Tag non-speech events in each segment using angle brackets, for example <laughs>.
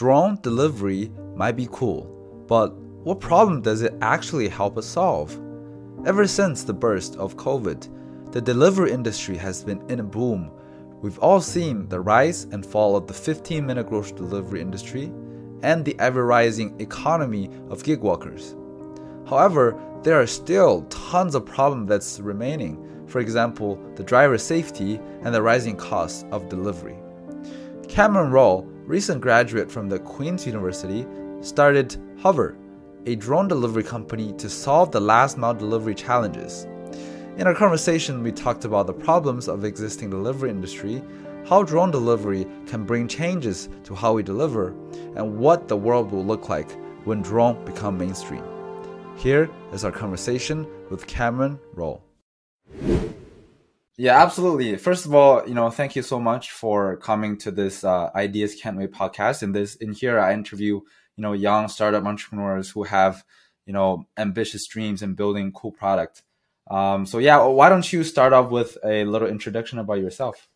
drone delivery might be cool, but what problem does it actually help us solve? Ever since the burst of COVID, the delivery industry has been in a boom. We've all seen the rise and fall of the 15 minute grocery delivery industry and the ever rising economy of gig workers. However, there are still tons of problems that's remaining. For example, the driver safety and the rising costs of delivery. Cameron Rowe, recent graduate from the Queen's University, started Hover, a drone delivery company to solve the last mile delivery challenges. In our conversation, we talked about the problems of existing delivery industry, how drone delivery can bring changes to how we deliver, and what the world will look like when drone become mainstream. Here is our conversation with Cameron Rowe. Yeah, absolutely. First of all, you know, thank you so much for coming to this uh, Ideas Can't Wait podcast. In this, in here, I interview you know young startup entrepreneurs who have you know ambitious dreams and building cool product. Um, so yeah, why don't you start off with a little introduction about yourself?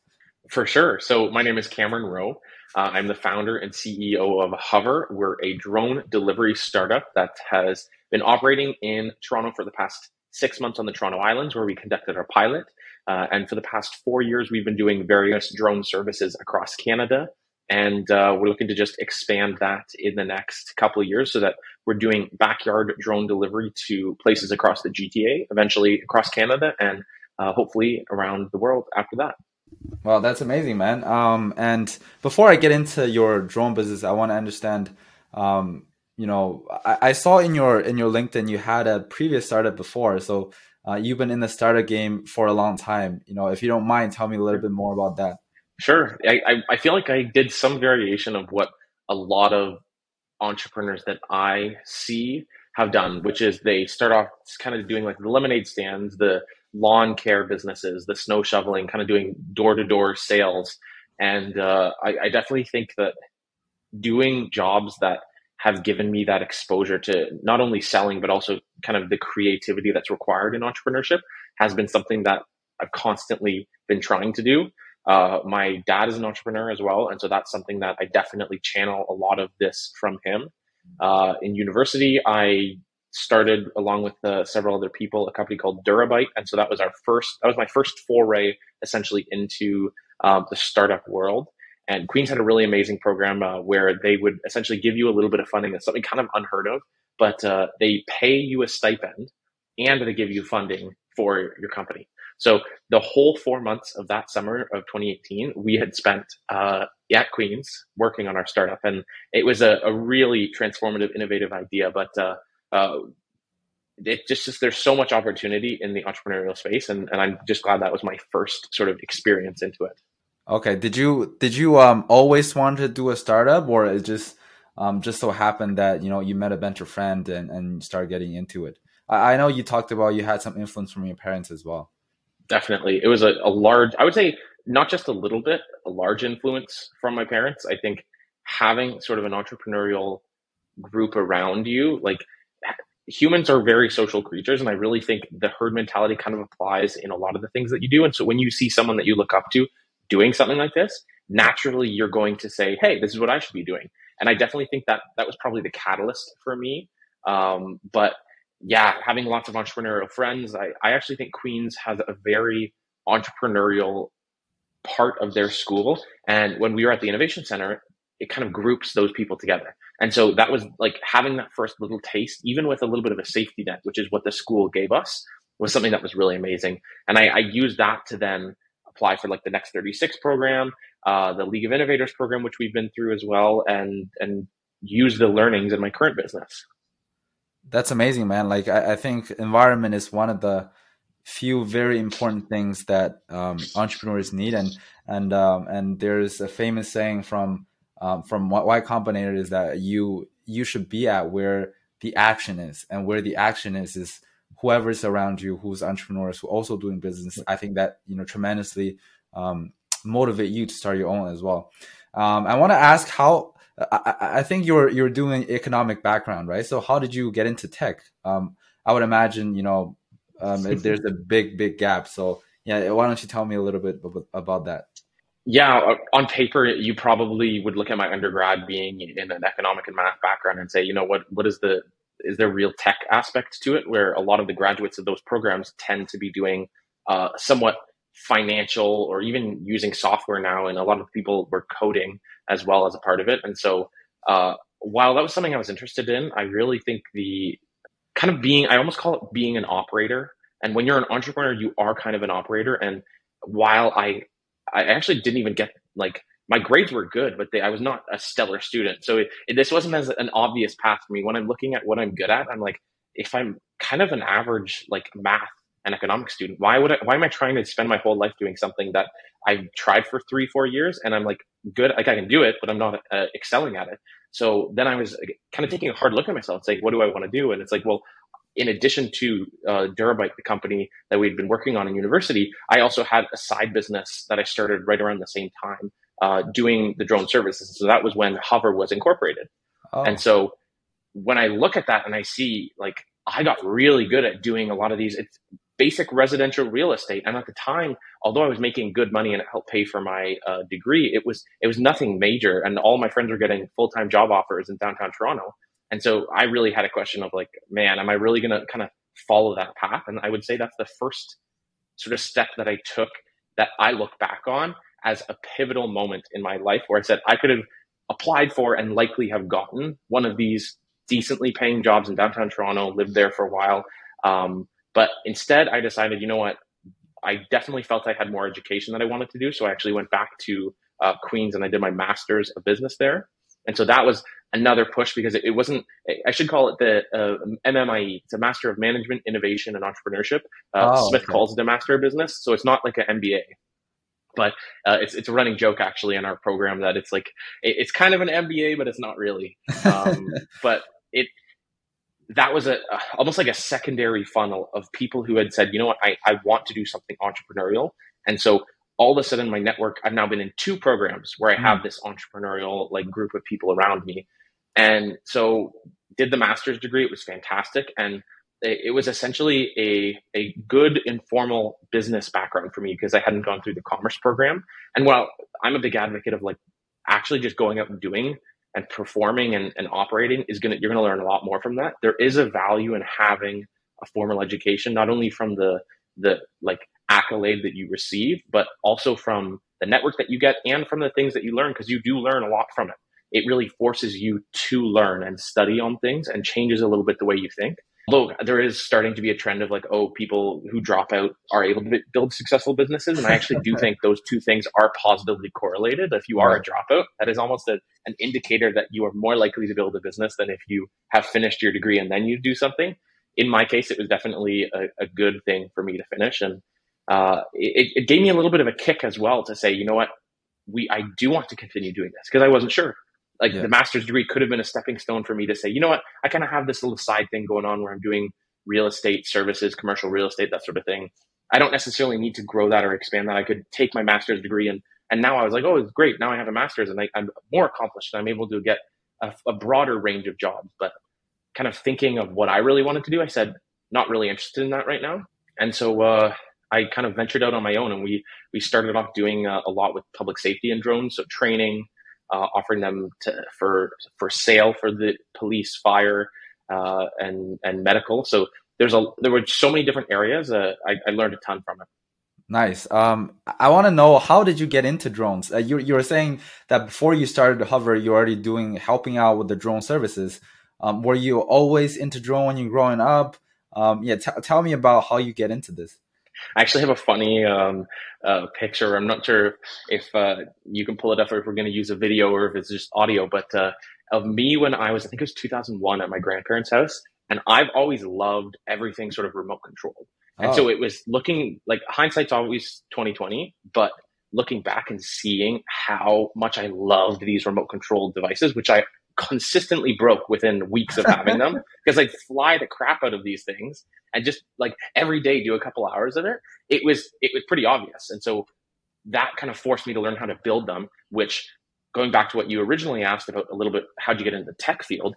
For sure. So my name is Cameron Rowe. Uh, I'm the founder and CEO of Hover. We're a drone delivery startup that has been operating in Toronto for the past six months on the Toronto Islands, where we conducted our pilot. Uh, and for the past four years, we've been doing various drone services across Canada. And uh, we're looking to just expand that in the next couple of years so that we're doing backyard drone delivery to places across the GTA, eventually across Canada, and uh, hopefully around the world after that. Well, that's amazing, man. Um, and before I get into your drone business, I want to understand. Um, you know, I, I, saw in your in your LinkedIn you had a previous startup before, so uh, you've been in the startup game for a long time. You know, if you don't mind, tell me a little bit more about that. Sure. I, I, feel like I did some variation of what a lot of entrepreneurs that I see have done, which is they start off kind of doing like the lemonade stands, the lawn care businesses, the snow shoveling, kind of doing door to door sales. And uh, I, I definitely think that doing jobs that have given me that exposure to not only selling, but also kind of the creativity that's required in entrepreneurship has been something that I've constantly been trying to do. Uh, my dad is an entrepreneur as well. And so that's something that I definitely channel a lot of this from him. Uh, in university, I started along with uh, several other people a company called Durabyte. And so that was our first, that was my first foray essentially into um, the startup world. And Queens had a really amazing program uh, where they would essentially give you a little bit of funding. That's something kind of unheard of, but uh, they pay you a stipend and they give you funding for your company. So the whole four months of that summer of 2018, we had spent uh, at Queens working on our startup, and it was a, a really transformative, innovative idea. But uh, uh, it just, just there's so much opportunity in the entrepreneurial space, and, and I'm just glad that was my first sort of experience into it. Okay. Did you did you um always want to do a startup, or it just um just so happened that you know you met a venture friend and and started getting into it? I, I know you talked about you had some influence from your parents as well. Definitely, it was a, a large. I would say not just a little bit, a large influence from my parents. I think having sort of an entrepreneurial group around you, like humans are very social creatures and i really think the herd mentality kind of applies in a lot of the things that you do and so when you see someone that you look up to doing something like this, naturally you're going to say, "Hey, this is what I should be doing." And I definitely think that that was probably the catalyst for me. Um, but yeah, having lots of entrepreneurial friends, I, I actually think Queens has a very entrepreneurial part of their school. And when we were at the Innovation Center, it kind of groups those people together. And so that was like having that first little taste, even with a little bit of a safety net, which is what the school gave us, was something that was really amazing. And I, I used that to then apply for like the Next 36 program, uh, the League of Innovators program, which we've been through as well, and and use the learnings in my current business. That's amazing, man. Like I, I think environment is one of the few very important things that um, entrepreneurs need, and and um, and there's a famous saying from um, from Y Combinator is that you you should be at where the action is, and where the action is is whoever's around you who's entrepreneurs who also doing business i think that you know tremendously um, motivate you to start your own as well. Um, i want to ask how I, I, think you're you're doing economic background right? So how did you get into tech? Um, i would imagine you know um, there's a <laughs> big big gap. So yeah why don't you tell me a little bit about that? Yeah, uh, on paper, you probably would look at my undergrad being in an economic and math background and say, you know, what what is the is there real tech aspect to it where a lot of the graduates of those programs tend to be doing uh, somewhat financial or even using software now, and a lot of people were coding as well as a part of it. And so, uh, while that was something I was interested in, I really think the kind of being I almost call it being an operator. And when you're an entrepreneur, you are kind of an operator. And while I I actually didn't even get like my grades were good, but they, I was not a stellar student. So it, it, this wasn't as an obvious path for me. When I'm looking at what I'm good at, I'm like, if I'm kind of an average like math and economics student, why would I, why am I trying to spend my whole life doing something that I've tried for three, four years and I'm like good, like I can do it, but I'm not uh, excelling at it. So then I was kind of taking a hard look at myself. It's like, what do I want to do? And it's like, well, in addition to uh, the company that we'd been working on in university, I also had a side business that I started right around the same time uh, doing the drone services. So that was when Hover was incorporated. Oh. And so when I look at that and I see like I got really good at doing a lot of these, it's basic residential real estate. And at the time, although I was making good money and it helped pay for my uh, degree, it was it was nothing major. And all my friends were getting full time job offers in downtown Toronto. And so I really had a question of like, man, am I really going to kind of follow that path? And I would say that's the first sort of step that I took that I look back on as a pivotal moment in my life where I said I could have applied for and likely have gotten one of these decently paying jobs in downtown Toronto, lived there for a while. Um, but instead, I decided, you know what? I definitely felt I had more education that I wanted to do. So I actually went back to uh, Queens and I did my master's of business there. And so that was another push because it, it wasn't, I should call it the uh, MMIE. It's a Master of Management, Innovation, and Entrepreneurship. Uh, oh, Smith okay. calls it a Master of Business. So it's not like an MBA but uh, it's it's a running joke actually in our program that it's like it, it's kind of an MBA, but it's not really. Um, <laughs> but it that was a, almost like a secondary funnel of people who had said, you know what, I, I want to do something entrepreneurial, and so all of a sudden my network I've now been in two programs where I have hmm. this entrepreneurial like group of people around me, and so did the master's degree. It was fantastic, and it was essentially a, a good informal business background for me because I hadn't gone through the commerce program. And while I'm a big advocate of like actually just going out and doing and performing and, and operating is gonna you're gonna learn a lot more from that. There is a value in having a formal education, not only from the the like accolade that you receive, but also from the network that you get and from the things that you learn because you do learn a lot from it. It really forces you to learn and study on things and changes a little bit the way you think. Although there is starting to be a trend of like, oh, people who drop out are able to build successful businesses. And I actually do <laughs> think those two things are positively correlated. If you are a dropout, that is almost a, an indicator that you are more likely to build a business than if you have finished your degree and then you do something. In my case, it was definitely a, a good thing for me to finish. And uh, it, it gave me a little bit of a kick as well to say, you know what, we I do want to continue doing this because I wasn't sure like yeah. the master's degree could have been a stepping stone for me to say, you know what, I kind of have this little side thing going on where I'm doing real estate services, commercial real estate, that sort of thing. I don't necessarily need to grow that or expand that. I could take my master's degree and and now I was like, oh, it's great. Now I have a master's and I, am more accomplished and I'm able to get a, a broader range of jobs. But kind of thinking of what I really wanted to do, I said, not really interested in that right now. And so uh, I kind of ventured out on my own and we we started off doing uh, a lot with public safety and drones, so training, uh, offering them to, for for sale for the police, fire, uh, and and medical. So there's a there were so many different areas. Uh, I, I learned a ton from it. Nice. Um, I want to know how did you get into drones? Uh, you you were saying that before you started to hover, you're already doing helping out with the drone services. Um, were you always into drone when you were growing up? Um, yeah, tell me about how you get into this. I actually have a funny um, uh, picture. I'm not sure if uh, you can pull it up or if we're going to use a video or if it's just audio, but uh, of me when I was, I think it was 2001 at my grandparents' house. And I've always loved everything sort of remote controlled. And oh. so it was looking like hindsight's always 2020, but looking back and seeing how much I loved these remote controlled devices, which I consistently broke within weeks of having them <laughs> because I'd fly the crap out of these things and just like every day do a couple hours of it. It was it was pretty obvious, and so that kind of forced me to learn how to build them. Which, going back to what you originally asked about a little bit, how'd you get into the tech field?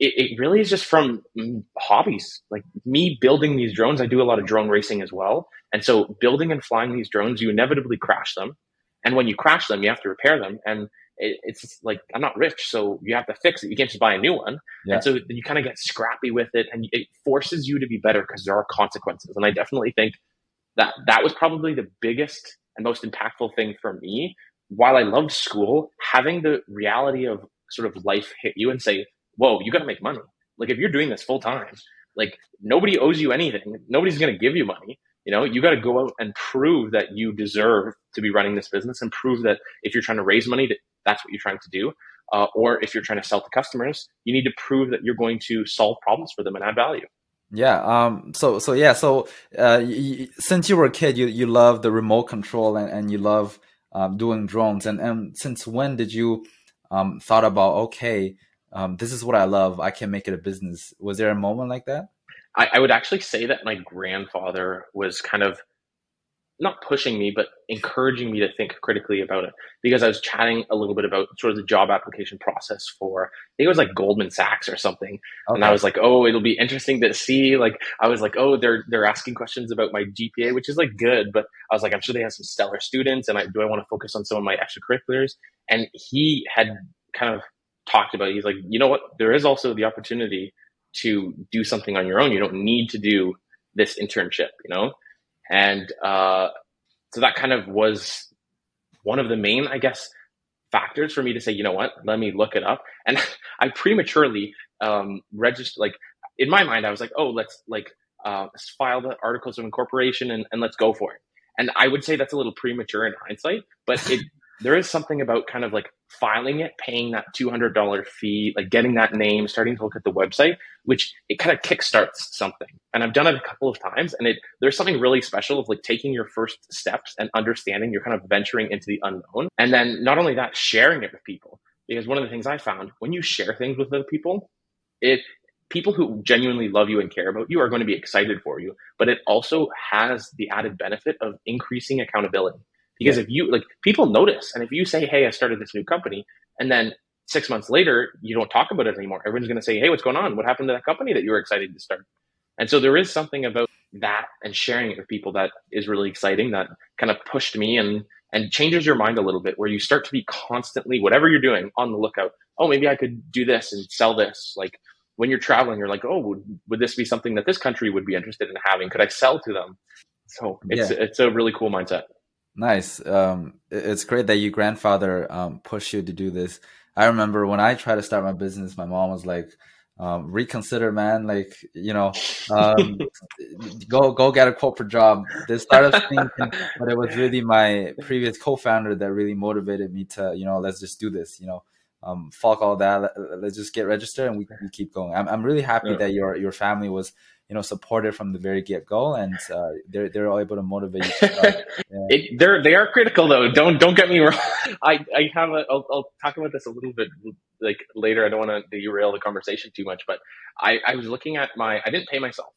It, it really is just from mm, hobbies, like me building these drones. I do a lot of drone racing as well, and so building and flying these drones, you inevitably crash them And when you crash them, you have to repair them. And it, it's like, I'm not rich, so you have to fix it. You can't just buy a new one. Yeah. And so you kind of get scrappy with it and it forces you to be better because there are consequences. And I definitely think that that was probably the biggest and most impactful thing for me. While I loved school, having the reality of sort of life hit you and say, whoa, you got to make money. Like if you're doing this full time, like nobody owes you anything. Nobody's going to give you money. You know, you got to go out and prove that you deserve to be running this business and prove that if you're trying to raise money, that that's what you're trying to do. Uh, or if you're trying to sell to customers, you need to prove that you're going to solve problems for them and add value. Yeah. Um. So. So. Yeah. So. Uh. Y- since you were a kid, you you love the remote control and, and you love um, doing drones. And and since when did you um thought about okay, um, this is what I love. I can make it a business. Was there a moment like that? I, I would actually say that my grandfather was kind of not pushing me, but encouraging me to think critically about it because I was chatting a little bit about sort of the job application process for, I think it was like Goldman Sachs or something. Okay. And I was like, oh, it'll be interesting to see. Like, I was like, oh, they're, they're asking questions about my GPA, which is like good, but I was like, I'm sure they have some stellar students and I, do I want to focus on some of my extracurriculars? And he had kind of talked about, it. he's like, you know what? There is also the opportunity to do something on your own. You don't need to do this internship, you know? And uh, so that kind of was one of the main, I guess, factors for me to say, you know what, let me look it up. And <laughs> I prematurely um, registered, like in my mind, I was like, oh, let's like uh, file the articles of incorporation and, and let's go for it. And I would say that's a little premature in hindsight, but it there is something about kind of like filing it, paying that $200 fee, like getting that name, starting to look at the website, which it kind of kickstarts something. And I've done it a couple of times and it, there's something really special of like taking your first steps and understanding you're kind of venturing into the unknown. And then not only that, sharing it with people. Because one of the things I found when you share things with other people, it, people who genuinely love you and care about you are going to be excited for you, but it also has the added benefit of increasing accountability because yeah. if you like people notice, and if you say, "Hey, I started this new company," and then six months later you don't talk about it anymore, everyone's going to say, "Hey, what's going on? What happened to that company that you were excited to start?" And so there is something about that and sharing it with people that is really exciting. That kind of pushed me and and changes your mind a little bit, where you start to be constantly whatever you're doing on the lookout. Oh, maybe I could do this and sell this. Like when you're traveling, you're like, oh, would, would this be something that this country would be interested in having? Could I sell to them? So it's yeah. it's a really cool mindset. Nice. Um, it's great that your grandfather um, pushed you to do this. I remember when I tried to start my business, my mom was like, um, "Reconsider, man. Like, you know, um, <laughs> go go get a corporate job." This startup <laughs> thing, but it was really my previous co-founder that really motivated me to, you know, let's just do this. You know, um, fuck all that. Let, us just get registered and we, we keep going. I'm I'm really happy yeah. that your your family was you know supported from the very get go, and uh, they're they're all able to motivate you. <laughs> Yeah. it, they're they are critical though. Don't don't get me wrong. I I have a. I'll, I'll talk about this a little bit like later. I don't want to derail the conversation too much, but I I was looking at my. I didn't pay myself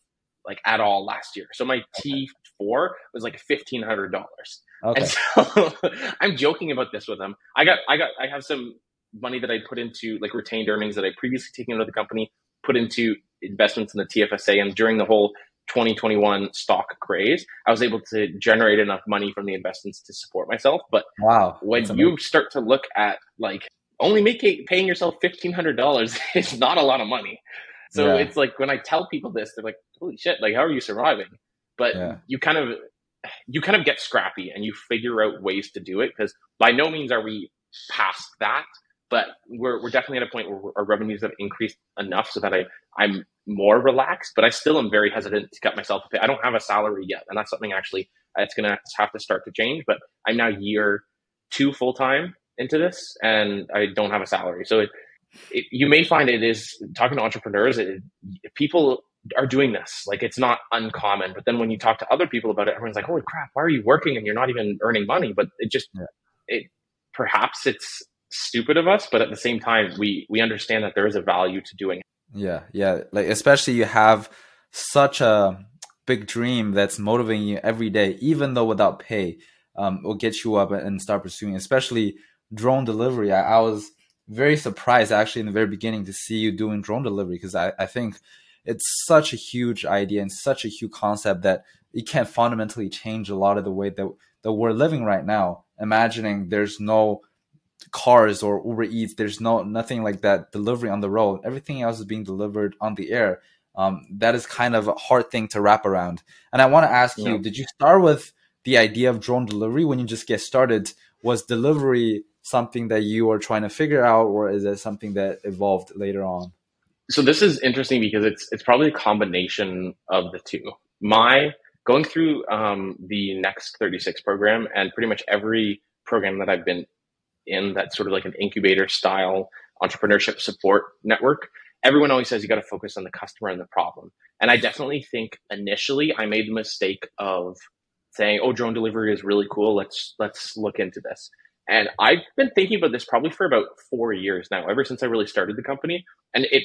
like at all last year, so my T four was like fifteen hundred dollars. Okay. And so <laughs> I'm joking about this with them. I got I got I have some money that I put into like retained earnings that I previously taken out of the company, put into investments in the TFSA. And during the whole 2021 stock craze, I was able to generate enough money from the investments to support myself. But wow, when you start to look at like only making paying yourself fifteen hundred dollars <laughs> is not a lot of money. So yeah. it's like when I tell people this, they're like, "Holy shit! Like, how are you surviving?" But yeah. you kind of you kind of get scrappy and you figure out ways to do it because by no means are we past that but we're, we're definitely at a point where our revenues have increased enough so that I, I'm more relaxed, but I still am very hesitant to cut myself a pay. I don't have a salary yet. And that's something actually it's going to have to start to change, but I'm now year two full time into this and I don't have a salary. So it, it, you may find it is talking to entrepreneurs, it, people are doing this. Like it's not uncommon, but then when you talk to other people about it, everyone's like, holy crap, why are you working and you're not even earning money? But it just, yeah. it, perhaps it's stupid of us, but at the same time, we we understand that there is a value to doing it. Yeah, yeah. Like especially you have such a big dream that's motivating you every day, even though without pay, um, will get you up and start pursuing. Especially drone delivery. I, I was very surprised actually in the very beginning to see you doing drone delivery because I, I think it's such a huge idea and such a huge concept that it can fundamentally change a lot of the way that that we're living right now imagining there's no cars or Uber Eats. There's no nothing like that delivery on the road. Everything else is being delivered on the air. Um, that is kind of a hard thing to wrap around. And I want to ask yeah. you: Did you start with the idea of drone delivery when you just get started? Was delivery something that you were trying to figure out, or is it something that evolved later on? So this is interesting because it's it's probably a combination of the two. My going through um, the next 36 program and pretty much every program that I've been in that sort of like an incubator style entrepreneurship support network, everyone always says you got to focus on the customer and the problem. And I definitely think initially I made the mistake of saying, "Oh, drone delivery is really cool. Let's let's look into this." And I've been thinking about this probably for about four years now, ever since I really started the company. And it,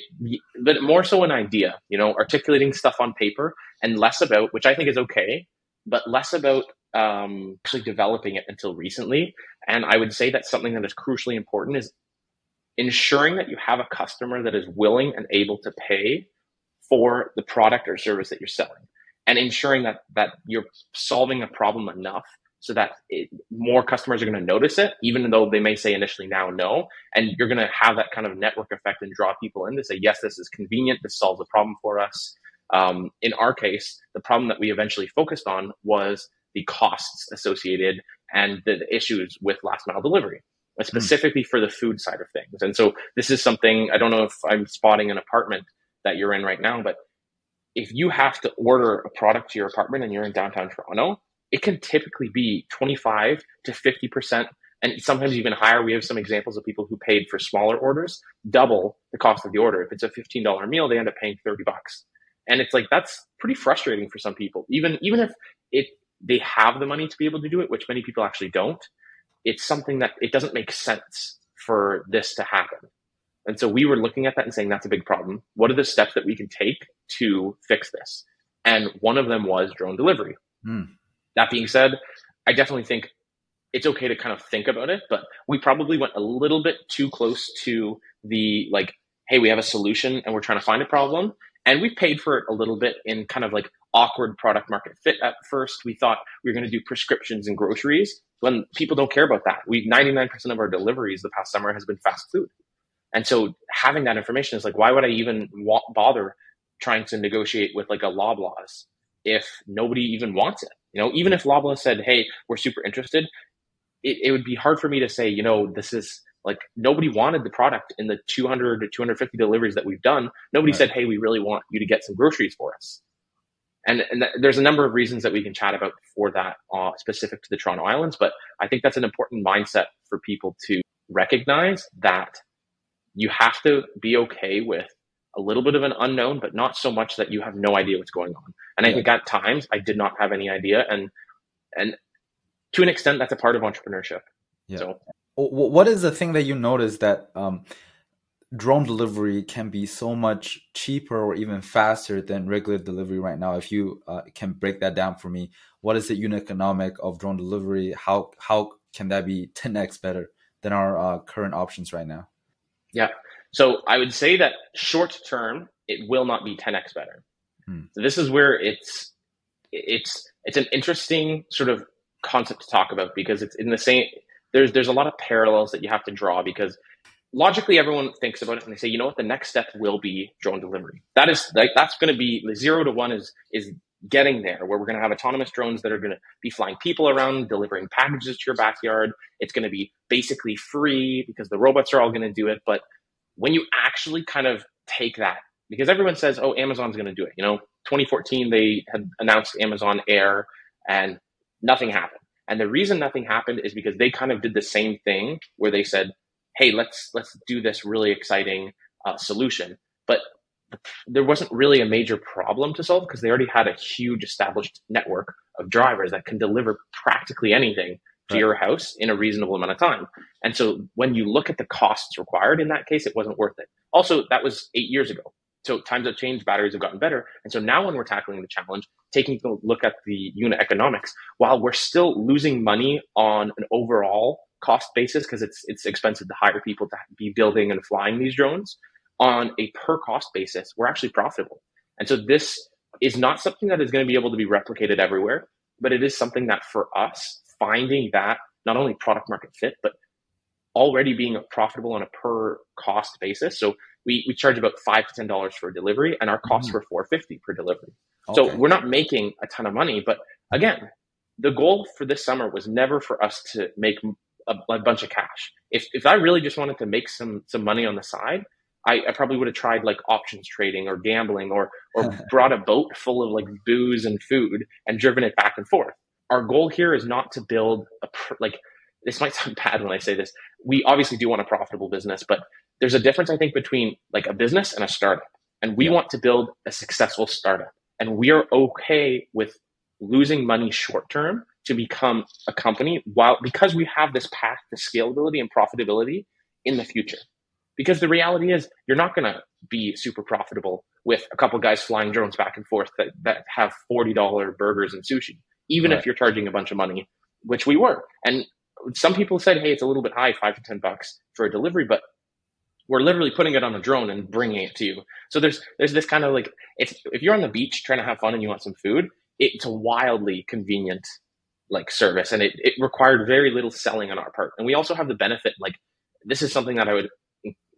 but more so an idea, you know, articulating stuff on paper and less about, which I think is okay, but less about um, actually developing it until recently. And I would say that something that is crucially important is ensuring that you have a customer that is willing and able to pay for the product or service that you're selling and ensuring that that you're solving a problem enough so that it, more customers are going to notice it, even though they may say initially now no. And you're going to have that kind of network effect and draw people in to say, yes, this is convenient. This solves a problem for us. Um, in our case, the problem that we eventually focused on was the costs associated and the, the issues with last mile delivery, hmm. specifically mm. for the food side of things. And so this is something I don't know if I'm spotting an apartment that you're in right now, but if you have to order a product to your apartment and you're in downtown Toronto, it can typically be 25 to 50% and sometimes even higher. We have some examples of people who paid for smaller orders, double the cost of the order. If it's a $15 meal, they end up paying 30 bucks. And it's like that's pretty frustrating for some people. Even even if it they have the money to be able to do it, which many people actually don't, it's something that it doesn't make sense for this to happen. And so we were looking at that and saying that's a big problem. What are the steps that we can take to fix this? And one of them was drone delivery. Mm. That being said, I definitely think it's okay to kind of think about it, but we probably went a little bit too close to the like, hey, we have a solution and we're trying to find a problem. And we paid for it a little bit in kind of like awkward product market fit at first. We thought we were going to do prescriptions and groceries when people don't care about that. We 99% of our deliveries the past summer has been fast food. And so having that information is like, why would I even bother trying to negotiate with like a Loblaws if nobody even wants it? You know, even if Loblaws said, "Hey, we're super interested," it, it would be hard for me to say, you know, this is like nobody wanted the product in the 200 to 250 deliveries that we've done. Nobody right. said, "Hey, we really want you to get some groceries for us." And, and th- there's a number of reasons that we can chat about for that, uh, specific to the Toronto Islands. But I think that's an important mindset for people to recognize that you have to be okay with a little bit of an unknown, but not so much that you have no idea what's going on. And yeah. I think at times I did not have any idea, and and to an extent, that's a part of entrepreneurship. Yeah. So, what is the thing that you notice that um, drone delivery can be so much cheaper or even faster than regular delivery right now? If you uh, can break that down for me, what is the unit economic of drone delivery? How how can that be 10x better than our uh, current options right now? Yeah. So I would say that short term, it will not be 10x better. Hmm. So this is where it's it's it's an interesting sort of concept to talk about because it's in the same there's there's a lot of parallels that you have to draw because logically everyone thinks about it and they say you know what the next step will be drone delivery that is like that's going to be the zero to one is is getting there where we're going to have autonomous drones that are going to be flying people around delivering packages to your backyard it's going to be basically free because the robots are all going to do it but when you actually kind of take that, because everyone says, oh, Amazon's going to do it. You know, 2014, they had announced Amazon Air and nothing happened. And the reason nothing happened is because they kind of did the same thing where they said, hey, let's, let's do this really exciting uh, solution. But there wasn't really a major problem to solve because they already had a huge established network of drivers that can deliver practically anything to right. your house in a reasonable amount of time. And so when you look at the costs required in that case, it wasn't worth it. Also, that was eight years ago. So times have changed, batteries have gotten better. And so now when we're tackling the challenge, taking a look at the unit economics, while we're still losing money on an overall cost basis, because it's it's expensive to hire people to be building and flying these drones, on a per cost basis, we're actually profitable. And so this is not something that is going to be able to be replicated everywhere, but it is something that for us finding that not only product market fit, but already being profitable on a per cost basis. So we, we charge about five to ten dollars for a delivery, and our costs mm. were four fifty per delivery. Okay. So we're not making a ton of money, but again, the goal for this summer was never for us to make a, a, bunch of cash. If if I really just wanted to make some some money on the side, I, I probably would have tried like options trading or gambling or or <laughs> brought a boat full of like booze and food and driven it back and forth. Our goal here is not to build a like this might <laughs> sound bad when I say this. We obviously do want a profitable business, but there's a difference I think between like a business and a startup. And we yeah. want to build a successful startup. And we are okay with losing money short term to become a company while because we have this path to scalability and profitability in the future. Because the reality is you're not going to be super profitable with a couple guys flying drones back and forth that, that have $40 burgers and sushi, even right. if you're charging a bunch of money, which we were. And some people said, hey, it's a little bit high, five to 10 bucks for a delivery, but we're literally putting it on a drone and bringing it to you. So there's there's this kind of like if if you're on the beach trying to have fun and you want some food, it's a wildly convenient like service and it, it required very little selling on our part. And we also have the benefit like this is something that i would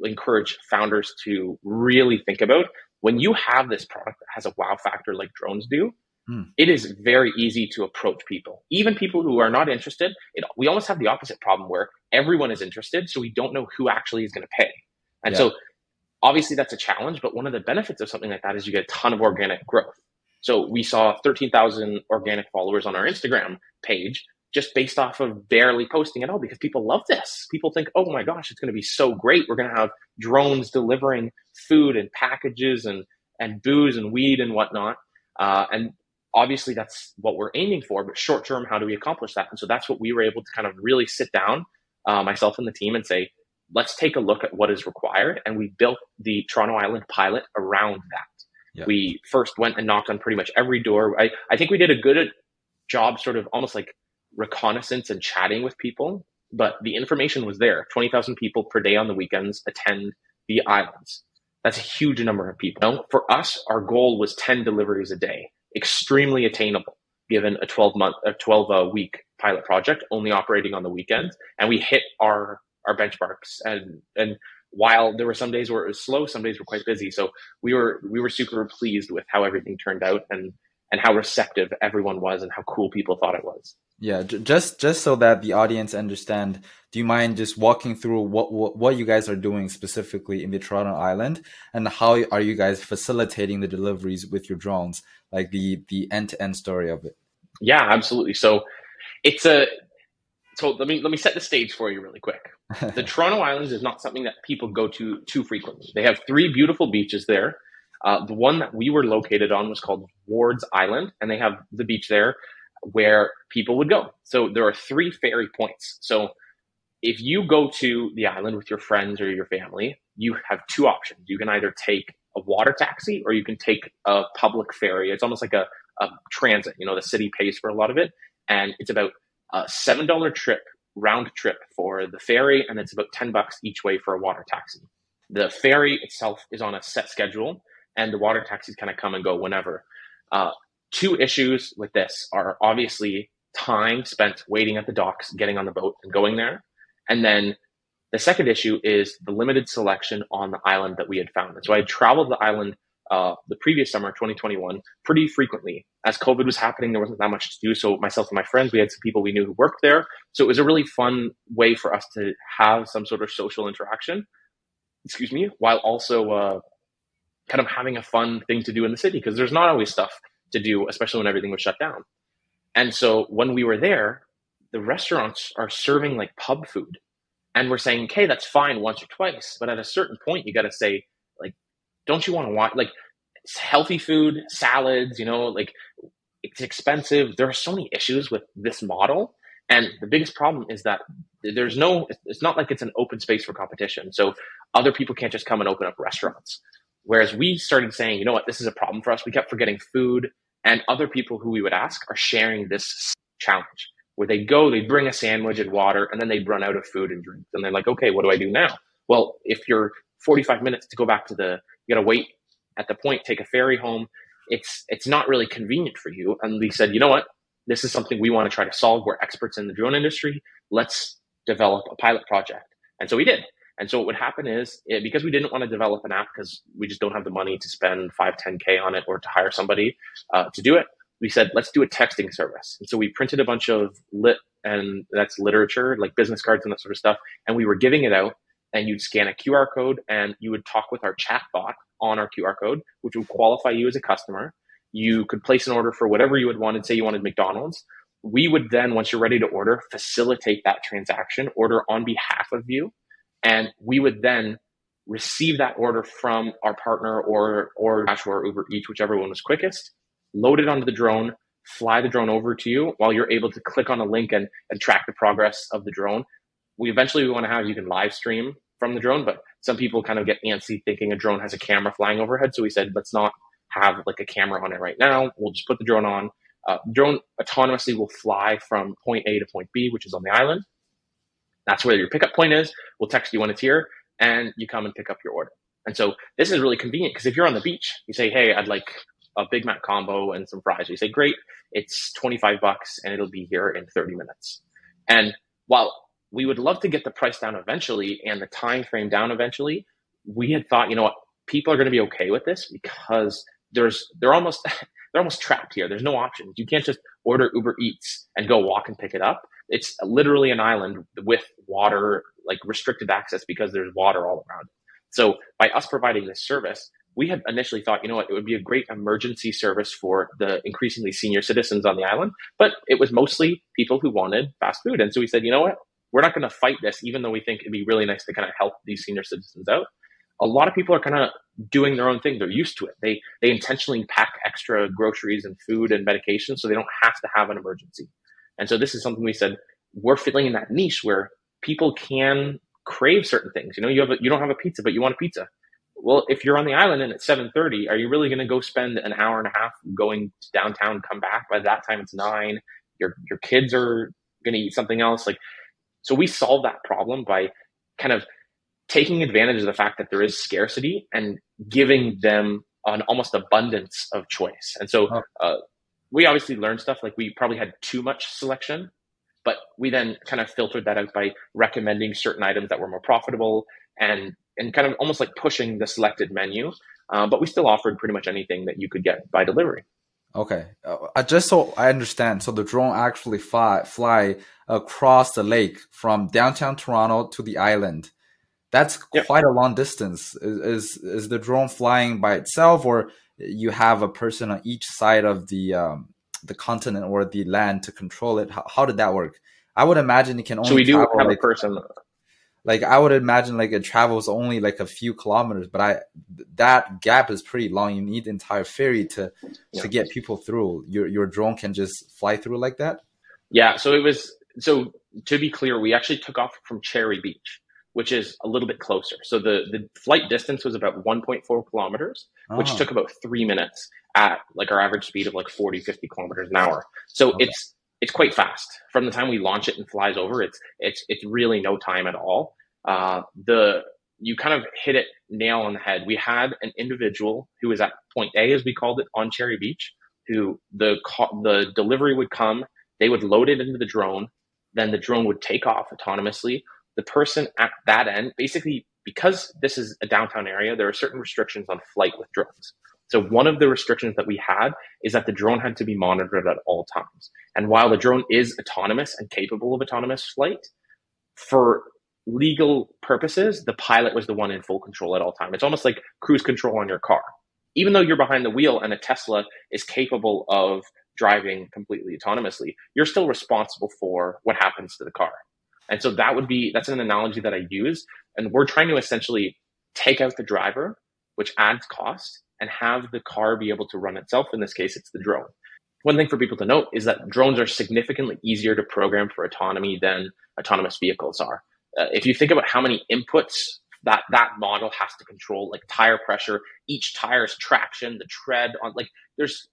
encourage founders to really think about. When you have this product that has a wow factor like drones do hmm. it is very easy to approach people. Even people who are not interested it, we almost have the opposite problem where everyone is interested so we don't know who actually is going to pay. And yeah. so obviously that's a challenge but one of the benefits of something like that is you get a ton of organic growth so we saw 13,000 organic followers on our Instagram page just based off of barely posting at all because people love this. People think, oh my gosh, it's going to be so great. We're going to have drones delivering food and packages and, and booze and weed and whatnot. Uh, and obviously that's what we're aiming for, but short term, how do we accomplish that? And so that's what we were able to kind of really sit down, uh, myself and the team, and say, let's take a look at what is required. And we built the Toronto Island pilot around that. We first went and knocked on pretty much every door. I, I think we did a good job, sort of almost like reconnaissance and chatting with people, but the information was there. 20,000 people per day on the weekends attend the islands. That's a huge number of people. Now, for us, our goal was 10 deliveries a day, extremely attainable given a 12 month, a 12 uh, week pilot project only operating on the weekends. And we hit our, our benchmarks and, and while there were some days where it was slow, some days were quite busy. So we were we were super pleased with how everything turned out and and how receptive everyone was and how cool people thought it was. Yeah, just just so that the audience understand, do you mind just walking through what, what what you guys are doing specifically in the Toronto Island and how are you guys facilitating the deliveries with your drones, like the the end to end story of it? Yeah, absolutely. So it's a so let me let me set the stage for you really quick. <laughs> the Toronto Islands is not something that people go to too frequently. They have three beautiful beaches there. Uh, the one that we were located on was called Wards Island, and they have the beach there where people would go. So there are three ferry points. So if you go to the island with your friends or your family, you have two options. You can either take a water taxi or you can take a public ferry. It's almost like a, a transit. You know, the city pays for a lot of it, and it's about a seven dollar trip round trip for the ferry, and it's about ten bucks each way for a water taxi. The ferry itself is on a set schedule, and the water taxis kind of come and go whenever. Uh, two issues with this are obviously time spent waiting at the docks, getting on the boat, and going there, and then the second issue is the limited selection on the island that we had found. And so I traveled the island uh, the previous summer, 2021, pretty frequently. As COVID was happening, there wasn't that much to do. So myself and my friends, we had some people we knew who worked there. So it was a really fun way for us to have some sort of social interaction, excuse me, while also uh, kind of having a fun thing to do in the city because there's not always stuff to do, especially when everything was shut down. And so when we were there, the restaurants are serving like pub food. And we're saying, okay, that's fine once or twice. But at a certain point, you got to say, don't you want to watch like healthy food, salads, you know, like it's expensive. There are so many issues with this model. And the biggest problem is that there's no, it's not like it's an open space for competition. So other people can't just come and open up restaurants. Whereas we started saying, you know what, this is a problem for us. We kept forgetting food and other people who we would ask are sharing this challenge where they go, they bring a sandwich and water and then they run out of food and drink. And they're like, okay, what do I do now? Well, if you're 45 minutes to go back to the you got to wait at the point, take a ferry home. It's it's not really convenient for you. And we said, you know what? this is something we want to try to solve. We're experts in the drone industry. Let's develop a pilot project. And so we did. And so what would happen is it, because we didn't want to develop an app because we just don't have the money to spend five, 10K on it or to hire somebody uh, to do it, we said, let's do a texting service. And so we printed a bunch of lit and that's literature, like business cards and that sort of stuff. And we were giving it out and you'd scan a QR code and you would talk with our chat bot on our QR code, which would qualify you as a customer. You could place an order for whatever you would want and say you wanted McDonald's. We would then, once you're ready to order, facilitate that transaction, order on behalf of you. And we would then receive that order from our partner or DoorDash or Uber Eats, whichever one was quickest, load it onto the drone, fly the drone over to you while you're able to click on a link and, and track the progress of the drone. We eventually we want to have you can live stream from the drone, but some people kind of get antsy thinking a drone has a camera flying overhead. So we said, let's not have like a camera on it right now. We'll just put the drone on. Uh, drone autonomously will fly from point A to point B, which is on the island. That's where your pickup point is. We'll text you when it's here, and you come and pick up your order. And so this is really convenient because if you're on the beach, you say, "Hey, I'd like a Big Mac combo and some fries. We say, great, it's 25 bucks and it'll be here in 30 minutes. And while we would love to get the price down eventually and the time frame down eventually, we had thought, you know what, people are going to be okay with this because there's they're almost <laughs> they're almost trapped here. There's no options. You can't just order Uber Eats and go walk and pick it up. It's literally an island with water, like restricted access because there's water all around. So by us providing this service, we had initially thought, you know what, it would be a great emergency service for the increasingly senior citizens on the island, but it was mostly people who wanted fast food. And so we said, you know what, we're not going to fight this, even though we think it'd be really nice to kind of help these senior citizens out. A lot of people are kind of doing their own thing. They're used to it. They they intentionally pack extra groceries and food and medication so they don't have to have an emergency. And so this is something we said we're filling in that niche where people can crave certain things. You know, you have a, you don't have a pizza, but you want a pizza well, if you're on the island and it's 7:30, are you really going to go spend an hour and a half going to downtown, come back? By that time, it's nine. Your your kids are going to eat something else. Like, so we solve that problem by kind of taking advantage of the fact that there is scarcity and giving them an almost abundance of choice. And so, uh, we obviously learned stuff like we probably had too much selection, but we then kind of filtered that out by recommending certain items that were more profitable and and kind of almost like pushing the selected menu. Uh, but we still offered pretty much anything that you could get by delivery. Okay, uh, just so I understand, so the drone actually fly fly across the lake from downtown Toronto to the island. That's yep. quite a long distance. Is, is, is the drone flying by itself, or you have a person on each side of the um, the continent or the land to control it? How, how did that work? I would imagine it can only. So we do have like, a person like I would imagine like it travels only like a few kilometers, but I that gap is pretty long. You need the entire ferry to yeah. to get people through. Your your drone can just fly through like that. Yeah. So it was so to be clear, we actually took off from Cherry Beach, which is a little bit closer. So the the flight distance was about 1.4 kilometers, oh. which ah. took about three minutes at like our average speed of like 40, 50 kilometers an hour. So okay. it's it's quite fast from the time we launch it and flies over. It's it's it's really no time at all uh, the you kind of hit it nail on the head. We had an individual who was at point A, as we called it, on Cherry Beach, who the the delivery would come, they would load it into the drone, then the drone would take off autonomously. The person at that end, basically, because this is a downtown area, there are certain restrictions on flight with drones. So one of the restrictions that we had is that the drone had to be monitored at all times. And while the drone is autonomous and capable of autonomous flight, for legal purposes, the pilot was the one in full control at all time. It's almost like cruise control on your car. Even though you're behind the wheel and a Tesla is capable of driving completely autonomously, you're still responsible for what happens to the car. And so that would be that's an analogy that I use. And we're trying to essentially take out the driver, which adds cost, and have the car be able to run itself. In this case, it's the drone. One thing for people to note is that drones are significantly easier to program for autonomy than autonomous vehicles are uh, if you think about how many inputs that that model has to control, like tire pressure, each tire's traction, the tread on, like there's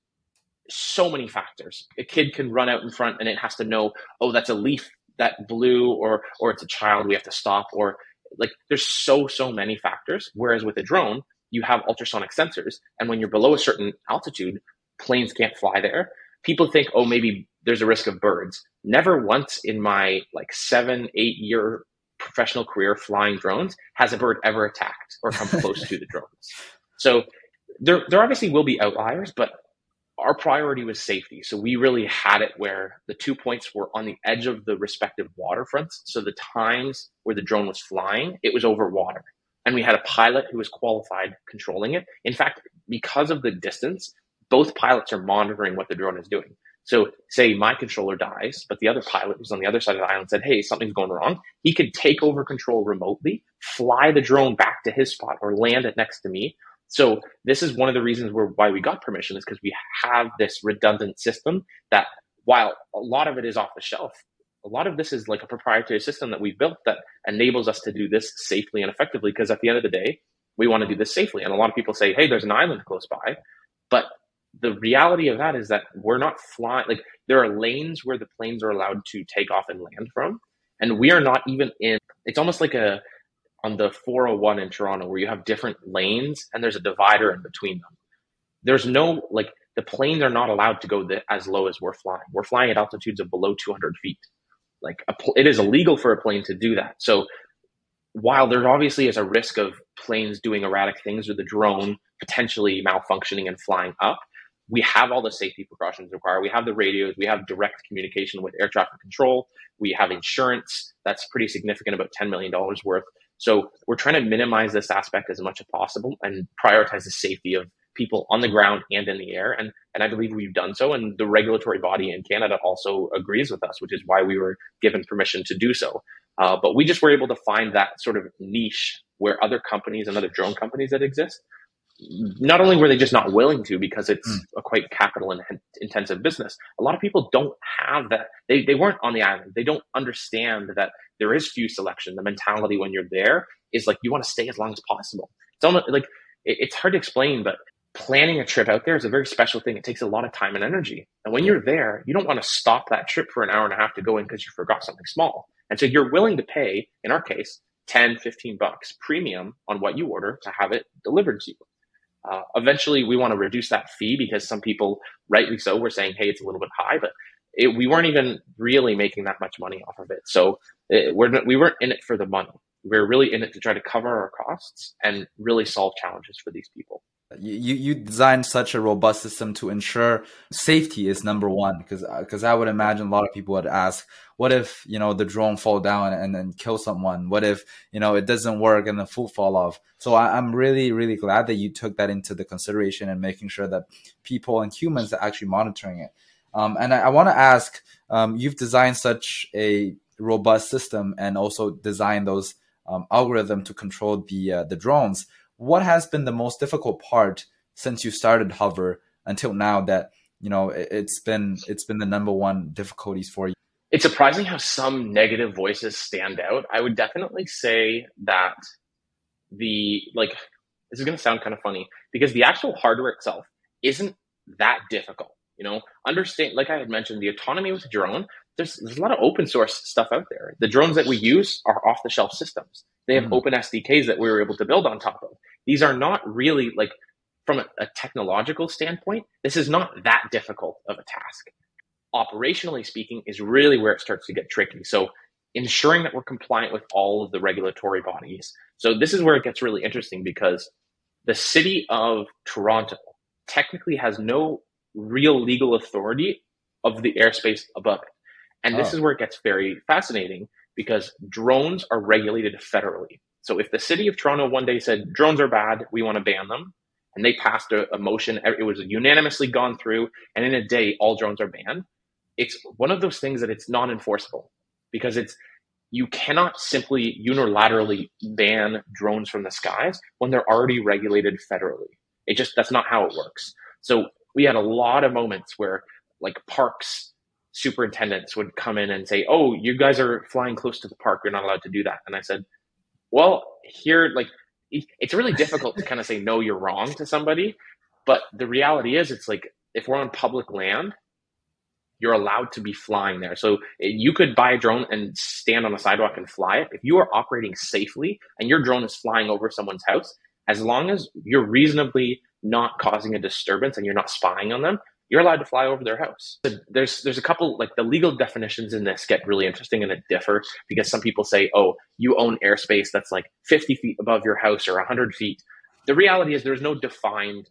so many factors. A kid can run out in front and it has to know, oh, that's a leaf that blew, or or it's a child, we have to stop, or like there's so so many factors. Whereas with a drone, you have ultrasonic sensors, and when you're below a certain altitude, planes can't fly there. People think, oh, maybe there's a risk of birds. Never once in my like seven, eight year professional career flying drones has a bird ever attacked or come close to the <laughs> drones. So there, there obviously will be outliers, but our priority was safety. So we really had it where the two points were on the edge of the respective waterfronts. So the times where the drone was flying, it was over water. And we had a pilot who was qualified controlling it. In fact, because of the distance, both pilots are monitoring what the drone is doing. So say my controller dies, but the other pilot who's on the other side of the island said, Hey, something's going wrong. He could take over control remotely, fly the drone back to his spot or land it next to me so this is one of the reasons why we got permission is because we have this redundant system that while a lot of it is off the shelf, a lot of this is like a proprietary system that we've built that enables us to do this safely and effectively. Because at the end of the day, we want to do this safely. And a lot of people say, hey, there's an island close by. But the reality of that is that we're not flying, like, there are lanes where the planes are allowed to take off and land from. And we are not even in, it's almost like a, on the 401 in Toronto where you have different lanes and there's a divider in between them. There's no like the planes are not allowed to go the, as low as we're flying. We're flying at altitudes of below 200 feet. Like a, it is illegal for a plane to do that. So while there obviously is a risk of planes doing erratic things or the drone potentially malfunctioning and flying up, we have all the safety precautions required. We have the radios, we have direct communication with air traffic control, we have insurance that's pretty significant, about $10 million worth. So we're trying to minimize this aspect as much as possible and prioritize the safety of people on the ground and in the air. And, and I believe we've done so. And the regulatory body in Canada also agrees with us, which is why we were given permission to do so. Uh, but we just were able to find that sort of niche where other companies and other drone companies that exist not only were they just not willing to because it's mm. a quite capital intensive business a lot of people don't have that they, they weren't on the island they don't understand that there is few selection the mentality when you're there is like you want to stay as long as possible it's almost like it, it's hard to explain but planning a trip out there is a very special thing. It takes a lot of time and energy. And when you're there you don't want to stop that trip for an hour and a half to go in because you forgot something small. And so you're willing to pay in our case 10 15 bucks premium on what you order to have it delivered to you. Uh, eventually, we want to reduce that fee because some people, rightly so, were saying, "Hey, it's a little bit high," but it, we weren't even really making that much money off of it. So it, we're, we weren't in it for the money. We we're really in it to try to cover our costs and really solve challenges for these people you you designed such a robust system to ensure safety is number one because because I would imagine a lot of people would ask what if you know the drone fall down and then kill someone? What if you know it doesn't work and the food fall off? So I, am really really glad that you took that into the consideration and making sure that people and humans are actually monitoring it. Um, and I, I want to ask um, you've designed such a robust system and also designed those um, algorithm to control the uh, the drones what has been the most difficult part since you started Hover until now that you know it's been it's been the number one difficulties for you? It's surprising how some negative voices stand out. I would definitely say that the like this is going to sound kind of funny because the actual hardware itself isn't that difficult. You know, understand like I had mentioned the autonomy with drone. There's there's a lot of open source stuff out there. The drones that we use are off the shelf systems. They have mm. open SDKs that we were able to build on top of. These are not really like from a, a technological standpoint, this is not that difficult of a task. Operationally speaking, is really where it starts to get tricky. So ensuring that we're compliant with all of the regulatory bodies. So this is where it gets really interesting because the city of Toronto technically has no real legal authority of the airspace above it. And this oh. is where it gets very fascinating because drones are regulated federally. So if the city of Toronto one day said drones are bad, we want to ban them, and they passed a, a, motion, it was unanimously gone through, and in a day all drones are banned. It's one of those things that it's non-enforceable because it's you cannot simply unilaterally ban drones from the skies when they're already regulated federally. It just that's not how it works. So we had a lot of moments where like parks superintendents would come in and say, "Oh, you guys are flying close to the park. You're not allowed to do that." And I said, "Well, here, like, it's really difficult to kind of say no, you're wrong to somebody, but the reality is, it's like if we're on public land." You're allowed to be flying there. So eh, you could buy a drone and stand on a sidewalk and fly it. If you are operating safely and your drone is flying over someone's house, as long as you're reasonably not causing a disturbance and you're not spying on them, you're allowed to fly over their house. There's there's a couple like the legal definitions in this get really interesting and it differ because some people say, oh, you own airspace that's like 50 feet above your house or 100 feet. The reality is there's no defined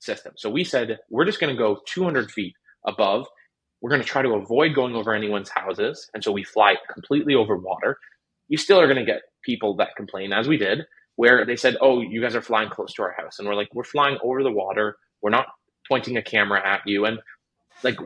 system. So we said we're just going to go 200 feet above. We're going to try to avoid going over anyone's houses, and so we fly completely over water. You still are going to get people that complain, as we did, where they said, "Oh, you guys are flying close to our house," and we're like, "We're flying over the water. We're not pointing a camera at you." And like,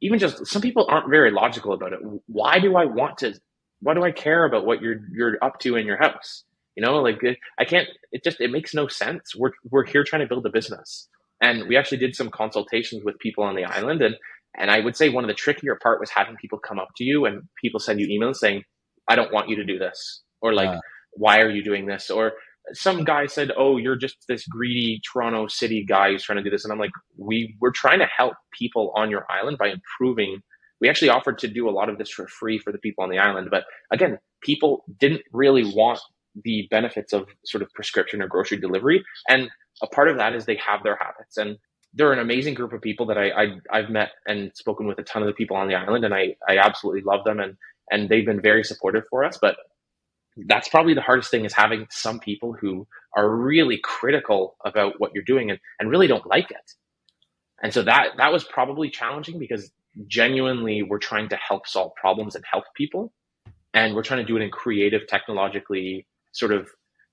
even just some people aren't very logical about it. Why do I want to? Why do I care about what you're you're up to in your house? You know, like I can't. It just it makes no sense. We're we're here trying to build a business, and we actually did some consultations with people on the island, and and I would say one of the trickier part was having people come up to you and people send you emails saying, "I don't want you to do this," or like, uh, "Why are you doing this?" or some guy said, "Oh, you're just this greedy Toronto City guy who's trying to do this," and I'm like, "We we're trying to help people on your island by improving." We actually offered to do a lot of this for free for the people on the island, but again, people didn't really want the benefits of sort of prescription or grocery delivery. And a part of that is they have their habits. And they're an amazing group of people that I, I have met and spoken with a ton of the people on the island, and I I absolutely love them and and they've been very supportive for us. But that's probably the hardest thing is having some people who are really critical about what you're doing and, and really don't like it. And so that that was probably challenging because genuinely we're trying to help solve problems and help people. And we're trying to do it in creative, technologically sort of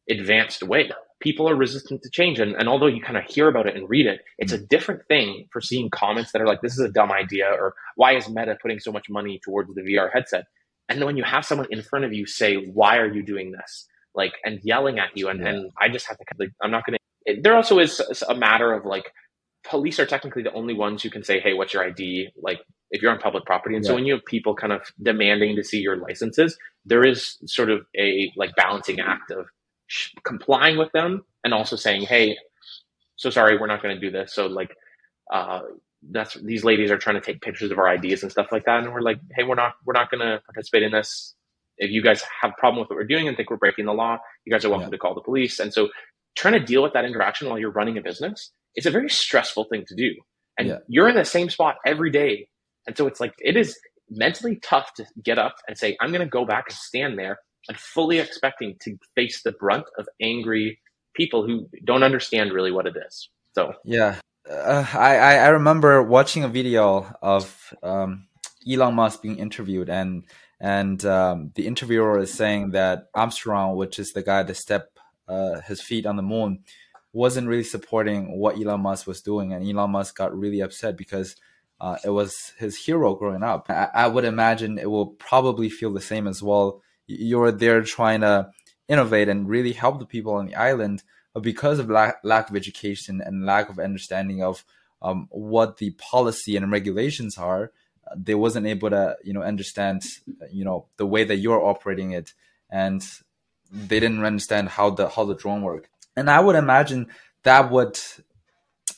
advanced way. People are resistant to change. And, and although you kind of hear about it and read it, it's a mm. different thing for seeing comments that are like, this is a dumb idea, or why is Meta putting so much money towards the VR headset? And then when you have someone in front of you say, why are you doing this? Like, and yelling at you. And, yeah. and I just have to, like, I'm not going to, there also is a matter of like, police are technically the only ones who can say, hey, what's your ID? Like, if you're on public property. And yeah. so when you have people kind of demanding to see your licenses, there is sort of a like balancing act of sh- complying with them and also saying, "Hey, so sorry, we're not going to do this." So like, uh, that's these ladies are trying to take pictures of our IDs and stuff like that, and we're like, "Hey, we're not we're not going to participate in this. If you guys have a problem with what we're doing and think we're breaking the law, you guys are welcome yeah. to call the police." And so, trying to deal with that interaction while you're running a business is a very stressful thing to do, and yeah. you're in the same spot every day and so it's like, it is mentally tough to get up and say, I'm going to go back and stand there and fully expecting to face the brunt of angry people who don't understand really what it is. So, yeah. Uh, I, I remember watching a video of um, Elon Musk being interviewed, and and um, the interviewer is saying that Armstrong, which is the guy that stepped uh, his feet on the moon, wasn't really supporting what Elon Musk was doing, and Elon Musk got really upset because uh, it was his hero growing up. I, I, would imagine it will probably feel the same as well. You're there trying to innovate and really help the people on the island, because of lack, lack of education and lack of understanding of um, what the policy and regulations are, they wasn't able to you know understand you know the way that you're operating it, and they didn't understand how the how the drone worked. And I would imagine that would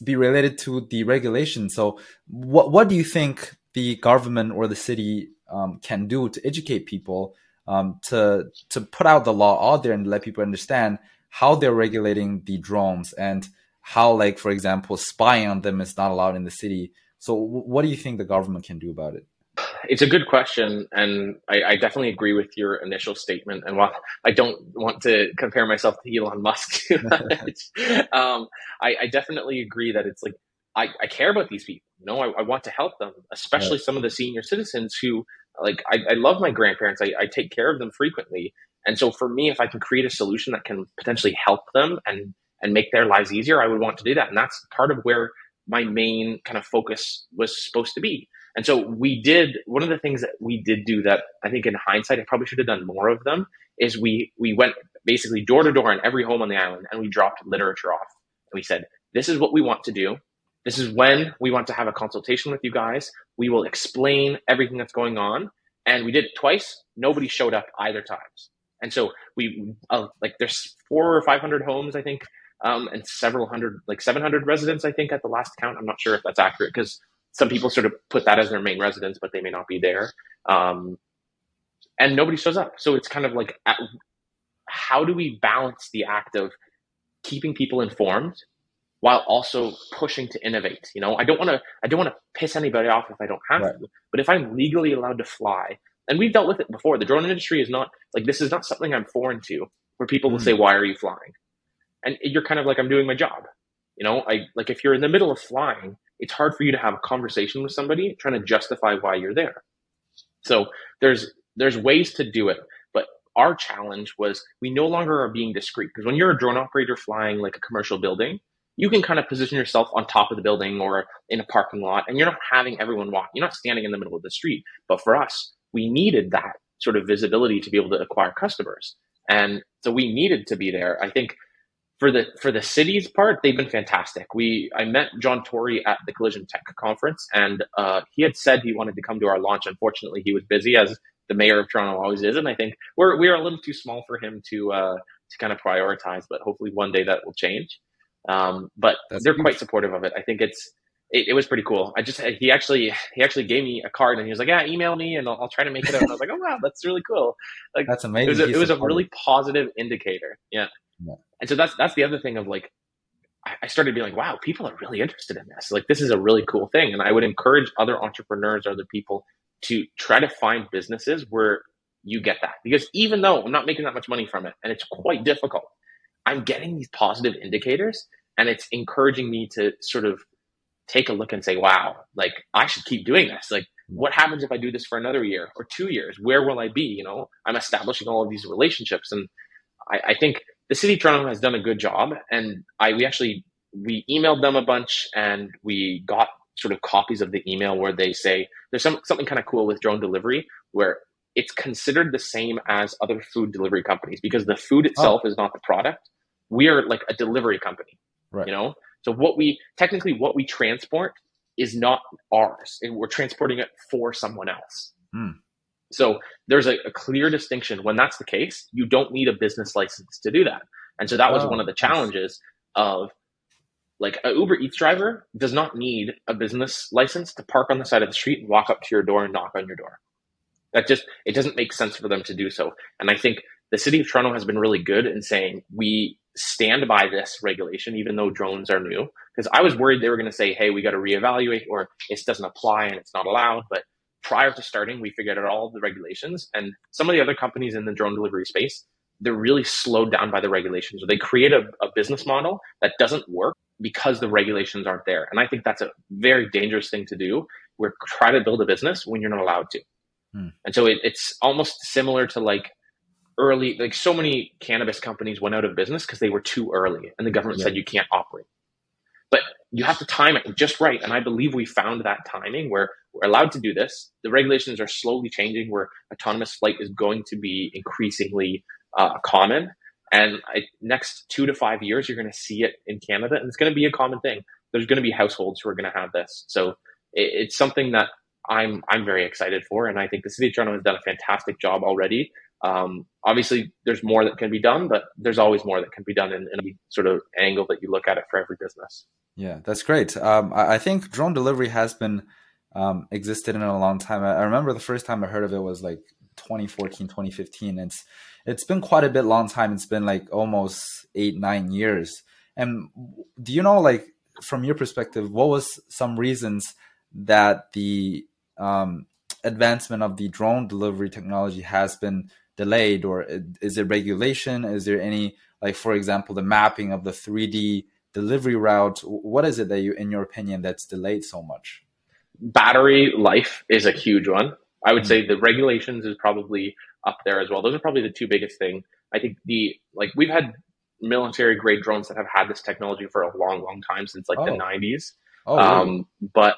be related to the regulation. So, what what do you think the government or the city um, can do to educate people um, to to put out the law out there and let people understand how they're regulating the drones and how, like for example, spying on them is not allowed in the city. So, what do you think the government can do about it? It's a good question, and I, I, definitely agree with your initial statement. And while I don't want to compare myself to Elon Musk <laughs> um, I, I, definitely agree that it's like I, I care about these people. You know, I, want to help them, especially some of the senior citizens who, like, I, love my grandparents. I, take care of them frequently, and so for me, if I can create a solution that can potentially help them and and make their lives easier, I would want to do that. And that's part of where my main kind of focus was supposed to be and so we did one of the things that we did do that I think in hindsight I probably should have done more of them is we we went basically door to door in every home on the island and we dropped literature off. And we said, this is what we want to do. This is when we want to have a consultation with you guys. We will explain everything that's going on. And we did it twice. Nobody showed up either times. And so we uh, like there's four or five hundred homes I think, um, and several hundred like seven hundred residents I think at the last count. I'm not sure if that's accurate because some people sort of put that as their main residence, but they may not be there. Um, and nobody shows up. So it's kind of like, how do we balance the act of keeping people informed while also pushing to innovate. You know, I don't want to I don't want to piss anybody off if I don't have right. to. But if I'm legally allowed to fly, and we've dealt with it before, the drone industry is not like this is not something I'm foreign to, where people will mm. say, "Why are you flying?" And you're kind of like, "I'm doing my job." You know, I like if you're in the middle of flying, it's hard for you to have a conversation with somebody trying to justify why you're there. So there's there's ways to do it, but our challenge was we no longer are being discreet because when you're a drone operator flying like a commercial building, you can kind of position yourself on top of the building or in a parking lot and you're not having everyone walk. You're not standing in the middle of the street. But for us, we needed that sort of visibility to be able to acquire customers. And so we needed to be there. I think for the for the city's part, they've been fantastic. We I met John Tory at the Collision Tech conference, and uh, he had said he wanted to come to our launch. Unfortunately, he was busy, as the mayor of Toronto always is, and I think we're we're a little too small for him to uh, to kind of prioritize. But hopefully, one day that will change. Um, but That's they're quite supportive of it. I think it's it, it, was pretty cool. I just he actually he actually gave me a card and he was like, "Yeah, email me and I'll, I'll try to make it up." And I was like, "Oh wow, that's really cool." Like that's amazing. It was a, it was a really positive indicator. Yeah. yeah. And so that's that's the other thing of like I started being like, "Wow, people are really interested in this. Like this is a really cool thing." And I would encourage other entrepreneurs, or other people to try to find businesses where you get that because even though I'm not making that much money from it and it's quite difficult, I'm getting these positive indicators and it's encouraging me to sort of take a look and say, wow, like I should keep doing this. Like, mm. what happens if I do this for another year or two years? Where will I be? You know, I'm establishing all of these relationships. And I, I think the city of Toronto has done a good job. And I, we actually, we emailed them a bunch and we got sort of copies of the email where they say there's some, something kind of cool with drone delivery where it's considered the same as other food delivery companies because the food oh. itself oh. is not the product we are like a delivery company, right. you know? So what we technically what we transport is not ours, and we're transporting it for someone else. Mm. So there's a, a, clear distinction. When that's the case, you don't need a business license to do that. And so that was oh, one of the challenges of like a Uber Eats driver does not need a business license to park on the side of the street and walk up to your door and knock on your door. That just it doesn't make sense for them to do so. And I think the city of Toronto has been really good in saying we stand by this regulation, even though drones are new. Because I was worried they were going to say, hey, we got to reevaluate or this doesn't apply and it's not allowed. But prior to starting, we figured out all the regulations. And some of the other companies in the drone delivery space, they're really slowed down by the regulations or they create a, a business model that doesn't work because the regulations aren't there. And I think that's a very dangerous thing to do. We're try to build a business when you're not allowed to. Hmm. And so it, it's almost similar to like early like so many cannabis companies went out of business because they were too early and the government yeah. said you can't operate. But you have to time it just right and i believe we found that timing where we're allowed to do this. The regulations are slowly changing where autonomous flight is going to be increasingly uh, common and I, next two to five years you're going to see it in canada and it's going to be a common thing. There's going to be households who are going to have this. So it, it's something that i'm i'm very excited for and i think the city of toronto has done a fantastic job already um, obviously, there's more that can be done, but there's always more that can be done in, any sort of angle that you look at it for every business. Yeah, that's great. Um, I, think drone delivery has been um, existed in a long time. I, I, remember the first time I heard of it was like 2014, 2015. It's it's been quite a bit long time. It's been like almost eight, nine years. And do you know, like from your perspective, what was some reasons that the um, advancement of the drone delivery technology has been delayed or is it regulation? Is there any like for example the mapping of the 3d delivery route what is it that you in your opinion that's delayed so much? Battery life is a huge one. I would mm-hmm. say the regulations is probably up there as well. Those are probably the two biggest thing. I think the like we've had military grade drones that have had this technology for a long long time since like oh. the 90s oh, really? um, but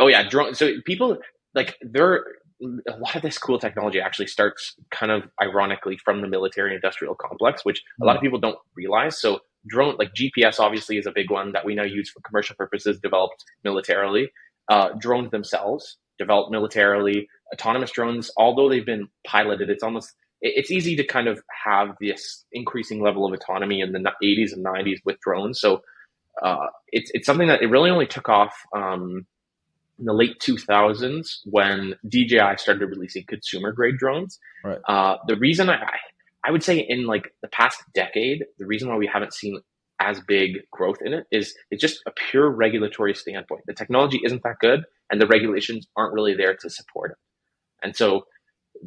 oh yeah drone so people like there a lot of this cool technology actually starts kind of ironically from the military industrial complex, which a lot of hmm. people don't realize. So drone like GPS obviously is a big one that we now use for commercial purposes, developed militarily. Uh, drones themselves developed militarily. Autonomous drones, although they've been piloted, it's almost it's easy to kind of have this increasing level of autonomy in the 80s and 90s with drones. So uh, it's it's something that it really only took off um, in the late 2000s when DJI started releasing consumer grade drones. Right. Uh, the reason I, I would say in like the past decade, the reason why we haven't seen as big growth in it is it's just a pure regulatory standpoint. The technology isn't that good, and the regulations aren't really there to support it. And so,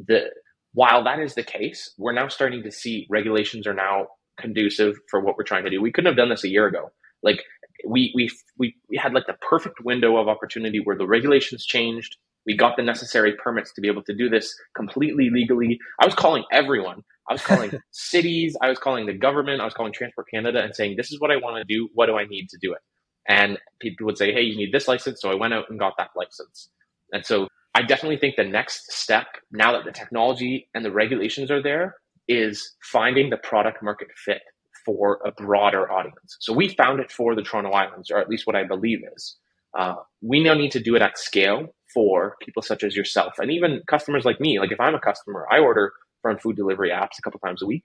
the while that is the case, we're now starting to see regulations are now conducive for what we're trying to do. We couldn't have done this a year ago. Like we we we, we had like the perfect window of opportunity where the regulations changed. We got the necessary permits to be able to do this completely legally. I was calling everyone. I was calling <laughs> cities. I was calling the government. I was calling Transport Canada and saying, "This is what I want to do. What do I need to do it?" And people would say, "Hey, you need this license." So I went out and got that license. And so I definitely think the next step, now that the technology and the regulations are there, is finding the product market fit for a broader audience. So we found it for the Toronto Islands, or at least what I believe is. Uh, we now need to do it at scale for people such as yourself and even customers like me. Like if I'm a customer, I order from food delivery apps a couple times a week.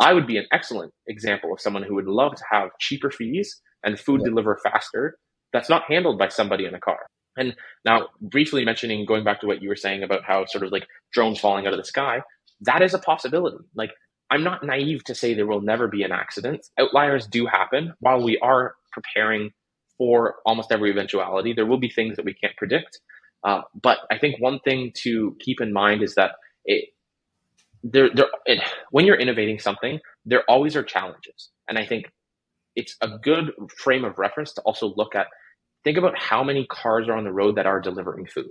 I would be an excellent example of someone who would love to have cheaper fees and food yeah. deliver faster. That's not handled by somebody in a car. And now, briefly mentioning, going back to what you were saying about how sort of like drones falling out of the sky, that is a possibility. Like, I'm not naive to say there will never be an accident. Outliers do happen. While we are preparing for almost every eventuality, there will be things that we can't predict. Uh, but I think one thing to keep in mind is that it, there, there, it, when you're innovating something, there always are challenges. And I think it's a good frame of reference to also look at think about how many cars are on the road that are delivering food.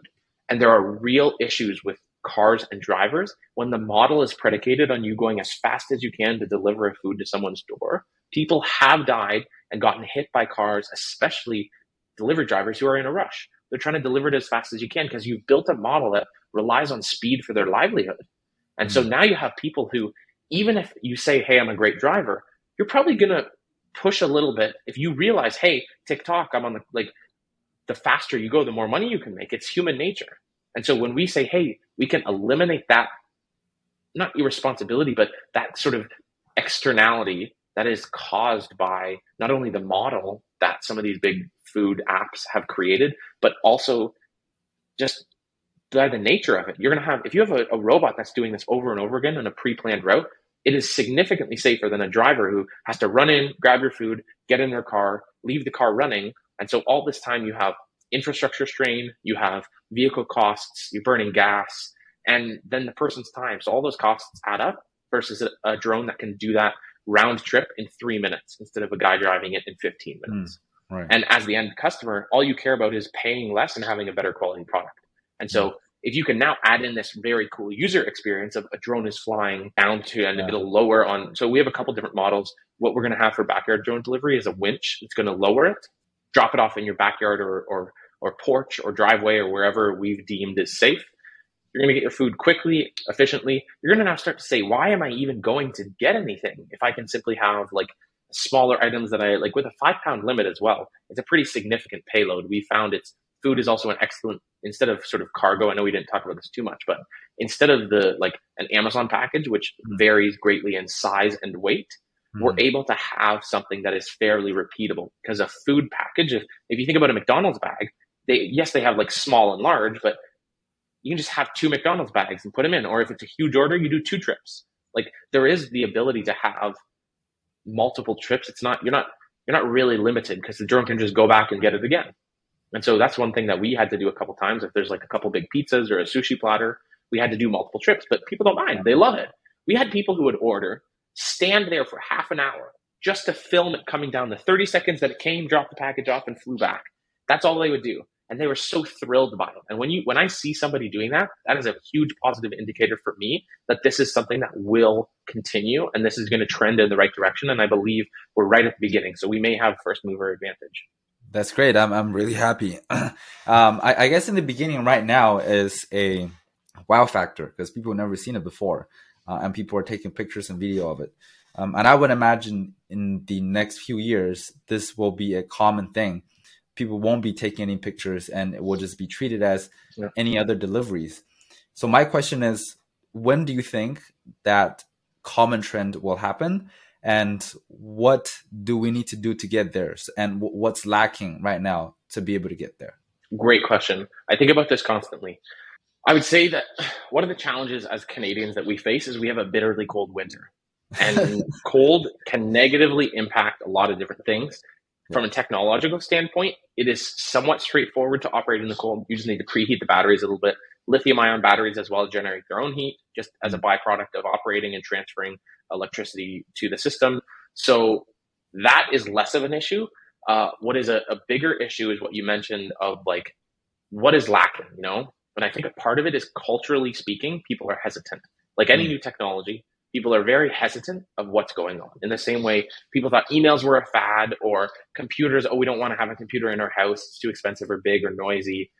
And there are real issues with cars and drivers when the model is predicated on you going as fast as you can to deliver a food to someone's door. People have died and gotten hit by cars, especially delivery drivers who are in a rush. They're trying to deliver it as fast as you can because you've built a model that relies on speed for their livelihood. And so mm-hmm. now you have people who, even if you say, Hey, I'm a great driver, you're probably going to push a little bit if you realize, Hey, TikTok, I'm on the, like, the faster you go, the more money you can make. It's human nature. And so when we say, hey, we can eliminate that, not irresponsibility, but that sort of externality that is caused by not only the model that some of these big food apps have created, but also just by the nature of it. You're going to have, if you have a, a robot that's doing this over and over again on a pre planned route, it is significantly safer than a driver who has to run in, grab your food, get in their car, leave the car running, and so all this time you have infrastructure strain, you have vehicle costs, you're burning gas, and then the person's time. So all those costs add up versus a, a drone that can do that round trip in three minutes instead of a guy driving it in 15 hmm, minutes. Mm, right. And as the end customer, all you care about is paying less and having a better quality product. And so hmm. if you can now add in this very cool user experience of a drone is flying down to and yeah. it'll lower on. So we have a couple different models. What we're going to have for backyard drone delivery is a winch. It's going to lower it drop it off in your backyard or, or, or porch or driveway or wherever we've deemed is safe. You're going to get your food quickly, efficiently. You're going to now start to say, why am I even going to get anything if I can simply have like smaller items that I like with a five pound limit as well? It's a pretty significant payload. We found it's food is also an excellent instead of sort of cargo. I know we didn't talk about this too much, but instead of the like an Amazon package, which varies greatly in size and weight, mm-hmm. we're able to have something that is fairly repeatable because a food package, if, if you think about a McDonald's bag, they, yes, they have like small and large, but you can just have two McDonald's bags and put them in. Or if it's a huge order, you do two trips. Like there is the ability to have multiple trips. It's not, you're not, you're not really limited because the drone can just go back and get it again. And so that's one thing that we had to do a couple times. If there's like a couple big pizzas or a sushi platter, we had to do multiple trips, but people don't mind. They love it. We had people who would order stand there for half an hour just to film it coming down the 30 seconds that it came, dropped the package off, and flew back. That's all they would do. And they were so thrilled by it. And when you when I see somebody doing that, that is a huge positive indicator for me that this is something that will continue and this is going to trend in the right direction. And I believe we're right at the beginning. So we may have first mover advantage. That's great. I'm I'm really happy. <clears throat> um, I, I guess in the beginning, right now, is a wow factor because people have never seen it before uh, and people are taking pictures and video of it. Um, and I would imagine in the next few years, this will be a common thing. People won't be taking any pictures and it will just be treated as yeah. any other deliveries. So, my question is when do you think that common trend will happen? And what do we need to do to get there? And what's lacking right now to be able to get there? Great question. I think about this constantly. I would say that <sighs> one of the challenges as Canadians that we face is we have a bitterly cold winter. And <laughs> cold can negatively impact a lot of different things. From a technological standpoint, it is somewhat straightforward to operate in the cold. You just need to preheat the batteries a little bit. Lithium ion batteries as well generate their own heat just as a mm. byproduct of operating and transferring electricity to the system. So that is less of an issue. Uh, what is a, a bigger issue is what you mentioned of like what is lacking, you know? And I think a part of it is culturally speaking, people are hesitant. Like any mm. new technology, people are very hesitant of what's going on. In the same way, people thought emails were a fad or computers, oh, we don't want to have a computer in our house, it's too expensive or big or noisy.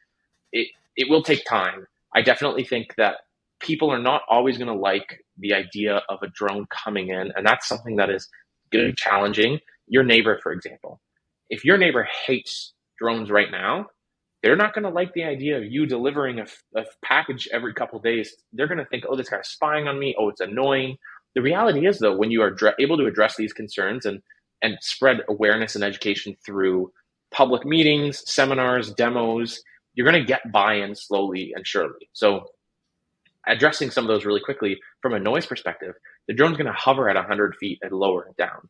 It, it will take time. I definitely think that people are not always going to like the idea of a drone coming in. And that's something that is going to be challenging. Your neighbor, for example, if your neighbor hates drones right now, they're not going to like the idea of you delivering a, a package every couple days. They're going to think, oh, this guy's spying on me. Oh, it's annoying. The reality is, though, when you are able to address these concerns and and spread awareness and education through public meetings, seminars, demos, you're going to get buy-in slowly and surely. So, addressing some of those really quickly from a noise perspective, the drone's going to hover at 100 feet and lower down.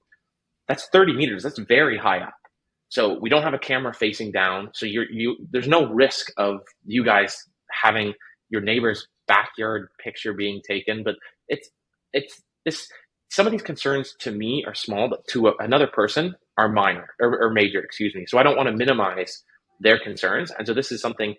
That's 30 meters. That's very high up. So we don't have a camera facing down. So you're, you, there's no risk of you guys having your neighbor's backyard picture being taken. But it's, it's this, some of these concerns to me are small, but to a, another person are minor or, or major, excuse me. So I don't want to minimize their concerns. And so this is something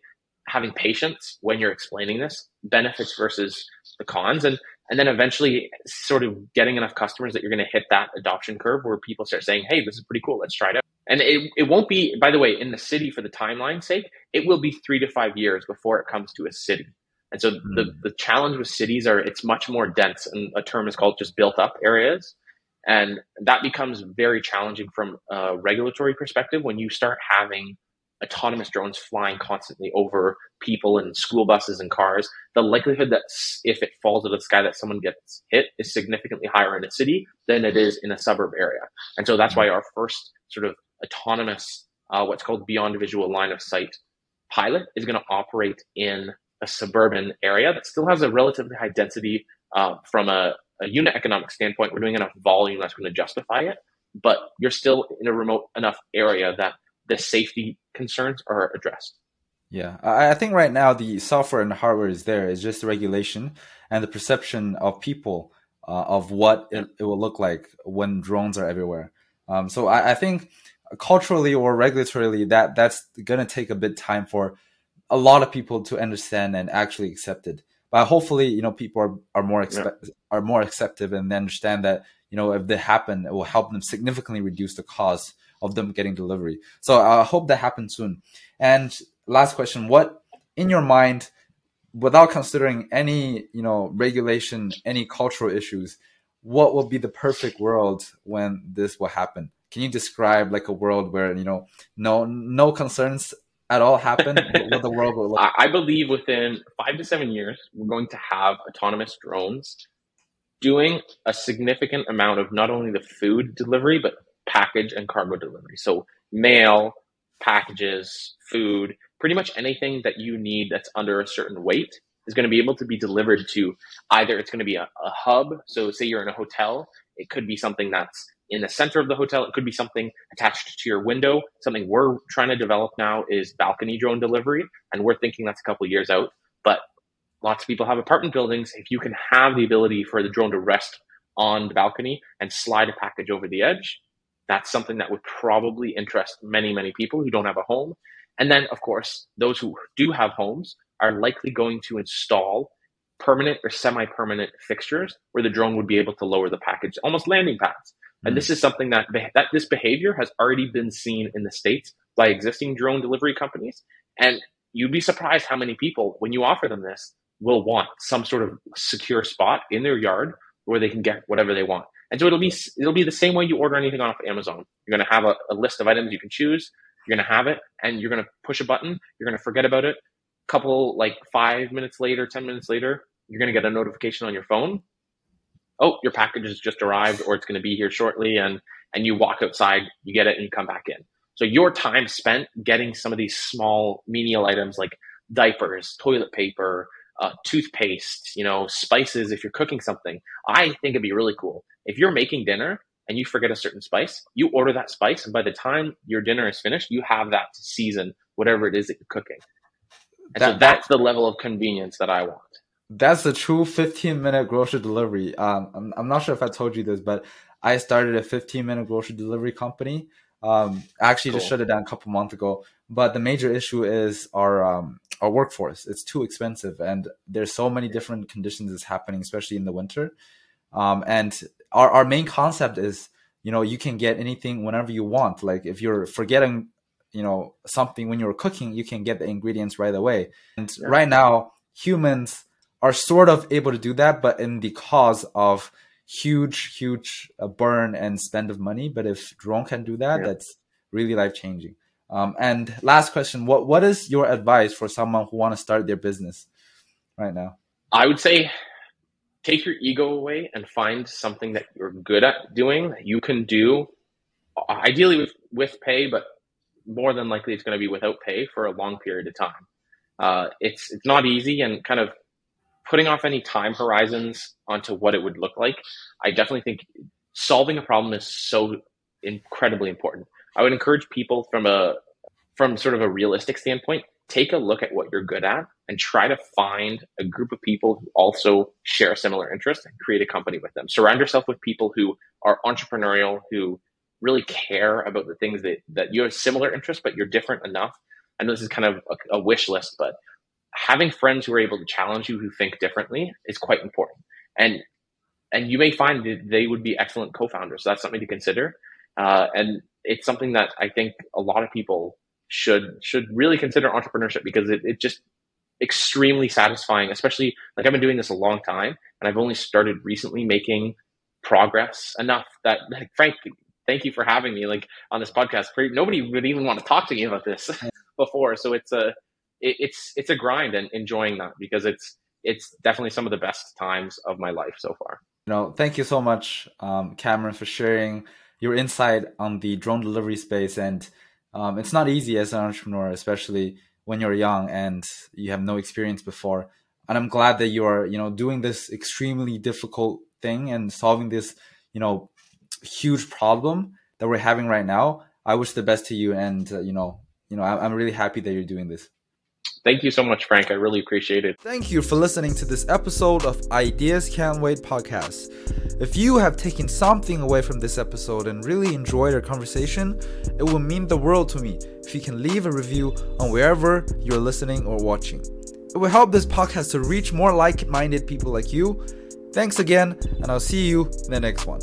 having patience when you're explaining this benefits versus the cons. And and then eventually sort of getting enough customers that you're going to hit that adoption curve where people start saying, hey, this is pretty cool. Let's try it out. And it, it won't be, by the way, in the city for the timeline's sake, it will be three to five years before it comes to a city. And so mm. the, the challenge with cities are it's much more dense and a term is called just built up areas. And that becomes very challenging from a regulatory perspective when you start having autonomous drones flying constantly over people and school buses and cars, the likelihood that if it falls out of the sky that someone gets hit is significantly higher in a city than it is in a suburb area. And so that's why our first sort of autonomous, uh, what's called beyond visual line of sight pilot is going to operate in a suburban area that still has a relatively high density uh, from a, a unit economic standpoint. We're doing enough volume that's going to justify it, but you're still in a remote enough area that the safety concerns are addressed. Yeah, I think right now the software and hardware is there. It's just the regulation and the perception of people uh, of what it, it, will look like when drones are everywhere. Um, so I, I, think culturally or regulatorily, that that's going to take a bit time for a lot of people to understand and actually accept it. But hopefully, you know, people are, are more expe- yeah. are more acceptive and they understand that you know if they happen, it will help them significantly reduce the cost of them getting delivery. So I hope that happens soon. And last question, what in your mind, without considering any, you know, regulation, any cultural issues, what will be the perfect world when this will happen? Can you describe like a world where, you know, no no concerns at all happen? <laughs> what the world will look like? I believe within five to seven years, we're going to have autonomous drones doing a significant amount of not only the food delivery, but package and cargo delivery. So mail, packages, food, pretty much anything that you need that's under a certain weight is going to be able to be delivered to either it's going to be a, a hub. So say you're in a hotel, it could be something that's in the center of the hotel. It could be something attached to your window. Something we're trying to develop now is balcony drone delivery, and we're thinking that's a couple years out. But lots of people have apartment buildings. If you can have the ability for the drone to rest on the balcony and slide a package over the edge, that's something that would probably interest many, many people who don't have a home. And then, of course, those who do have homes are likely going to install permanent or semi permanent fixtures where the drone would be able to lower the package, almost landing pads. And this is something that, that this behavior has already been seen in the States by existing drone delivery companies. And you'd be surprised how many people, when you offer them this, will want some sort of secure spot in their yard where they can get whatever they want. And so it'll be it'll be the same way you order anything off Amazon. You're going to have a, a list of items you can choose. You're going to have it, and you're going to push a button. You're going to forget about it. A couple like five minutes later, ten minutes later, you're going to get a notification on your phone. Oh, your package has just arrived, or it's going to be here shortly, and and you walk outside, you get it, and you come back in. So your time spent getting some of these small menial items like diapers, toilet paper, uh, toothpaste, you know, spices if you're cooking something. I think it'd be really cool if you're making dinner and you forget a certain spice, you order that spice, and by the time your dinner is finished, you have that to season whatever it is that you're cooking. And that, so that's the level of convenience that I want. That's the true 15 minute grocery delivery. Um, I'm, I'm not sure if I told you this, but I started a 15 minute grocery delivery company. Um, actually cool. just shut it down a couple months ago. But the major issue is our um, our workforce. It's too expensive, and there's so many different conditions that's happening, especially in the winter. Um, and our our main concept is, you know, you can get anything whenever you want. Like if you're forgetting, you know, something when you're cooking, you can get the ingredients right away. And yeah. right now, humans are sort of able to do that, but in the cause of huge, huge uh, burn and spend of money. But if drone can do that, yeah. that's really life changing. Um, and last question: what what is your advice for someone who want to start their business right now? I would say take your ego away and find something that you're good at doing that you can do ideally with with pay but more than likely it's going to be without pay for a long period of time uh, it's it's not easy and kind of putting off any time horizons onto what it would look like i definitely think solving a problem is so incredibly important i would encourage people from a from sort of a realistic standpoint take a look at what you're good at and try to find a group of people who also share a similar interest and create a company with them. Surround yourself with people who are entrepreneurial, who really care about the things that, that you have similar interests, but you're different enough. Know this is kind of a, a wish list, but having friends who are able to challenge you, who think differently, is quite important. And and you may find that they would be excellent co-founders. So that's something to consider. Uh, and it's something that I think a lot of people should should really consider entrepreneurship because it, it just extremely satisfying, especially like I've been doing this a long time and I've only started recently making progress enough that like, Frank, thank you for having me like on this podcast. Nobody would even want to talk to me about this <laughs> before. So it's a, it, it's, it's a grind and enjoying that because it's, it's definitely some of the best times of my life so far. You know, thank you so much, um, Cameron, for sharing your insight on the drone delivery space. And um, it's not easy as an entrepreneur, especially when you're young and you have no experience before. And I'm glad that you are, you know, doing this extremely difficult thing and solving this, you know, huge problem that we're having right now. I wish the best to you, and uh, you know, you know, I'm really happy that you're doing this. Thank you so much, Frank. I really appreciate it. Thank you for listening to this episode of Ideas Can't Wait podcast. If you have taken something away from this episode and really enjoyed our conversation, it will mean the world to me if you can leave a review on wherever you're listening or watching. It will help this podcast to reach more like minded people like you. Thanks again, and I'll see you in the next one.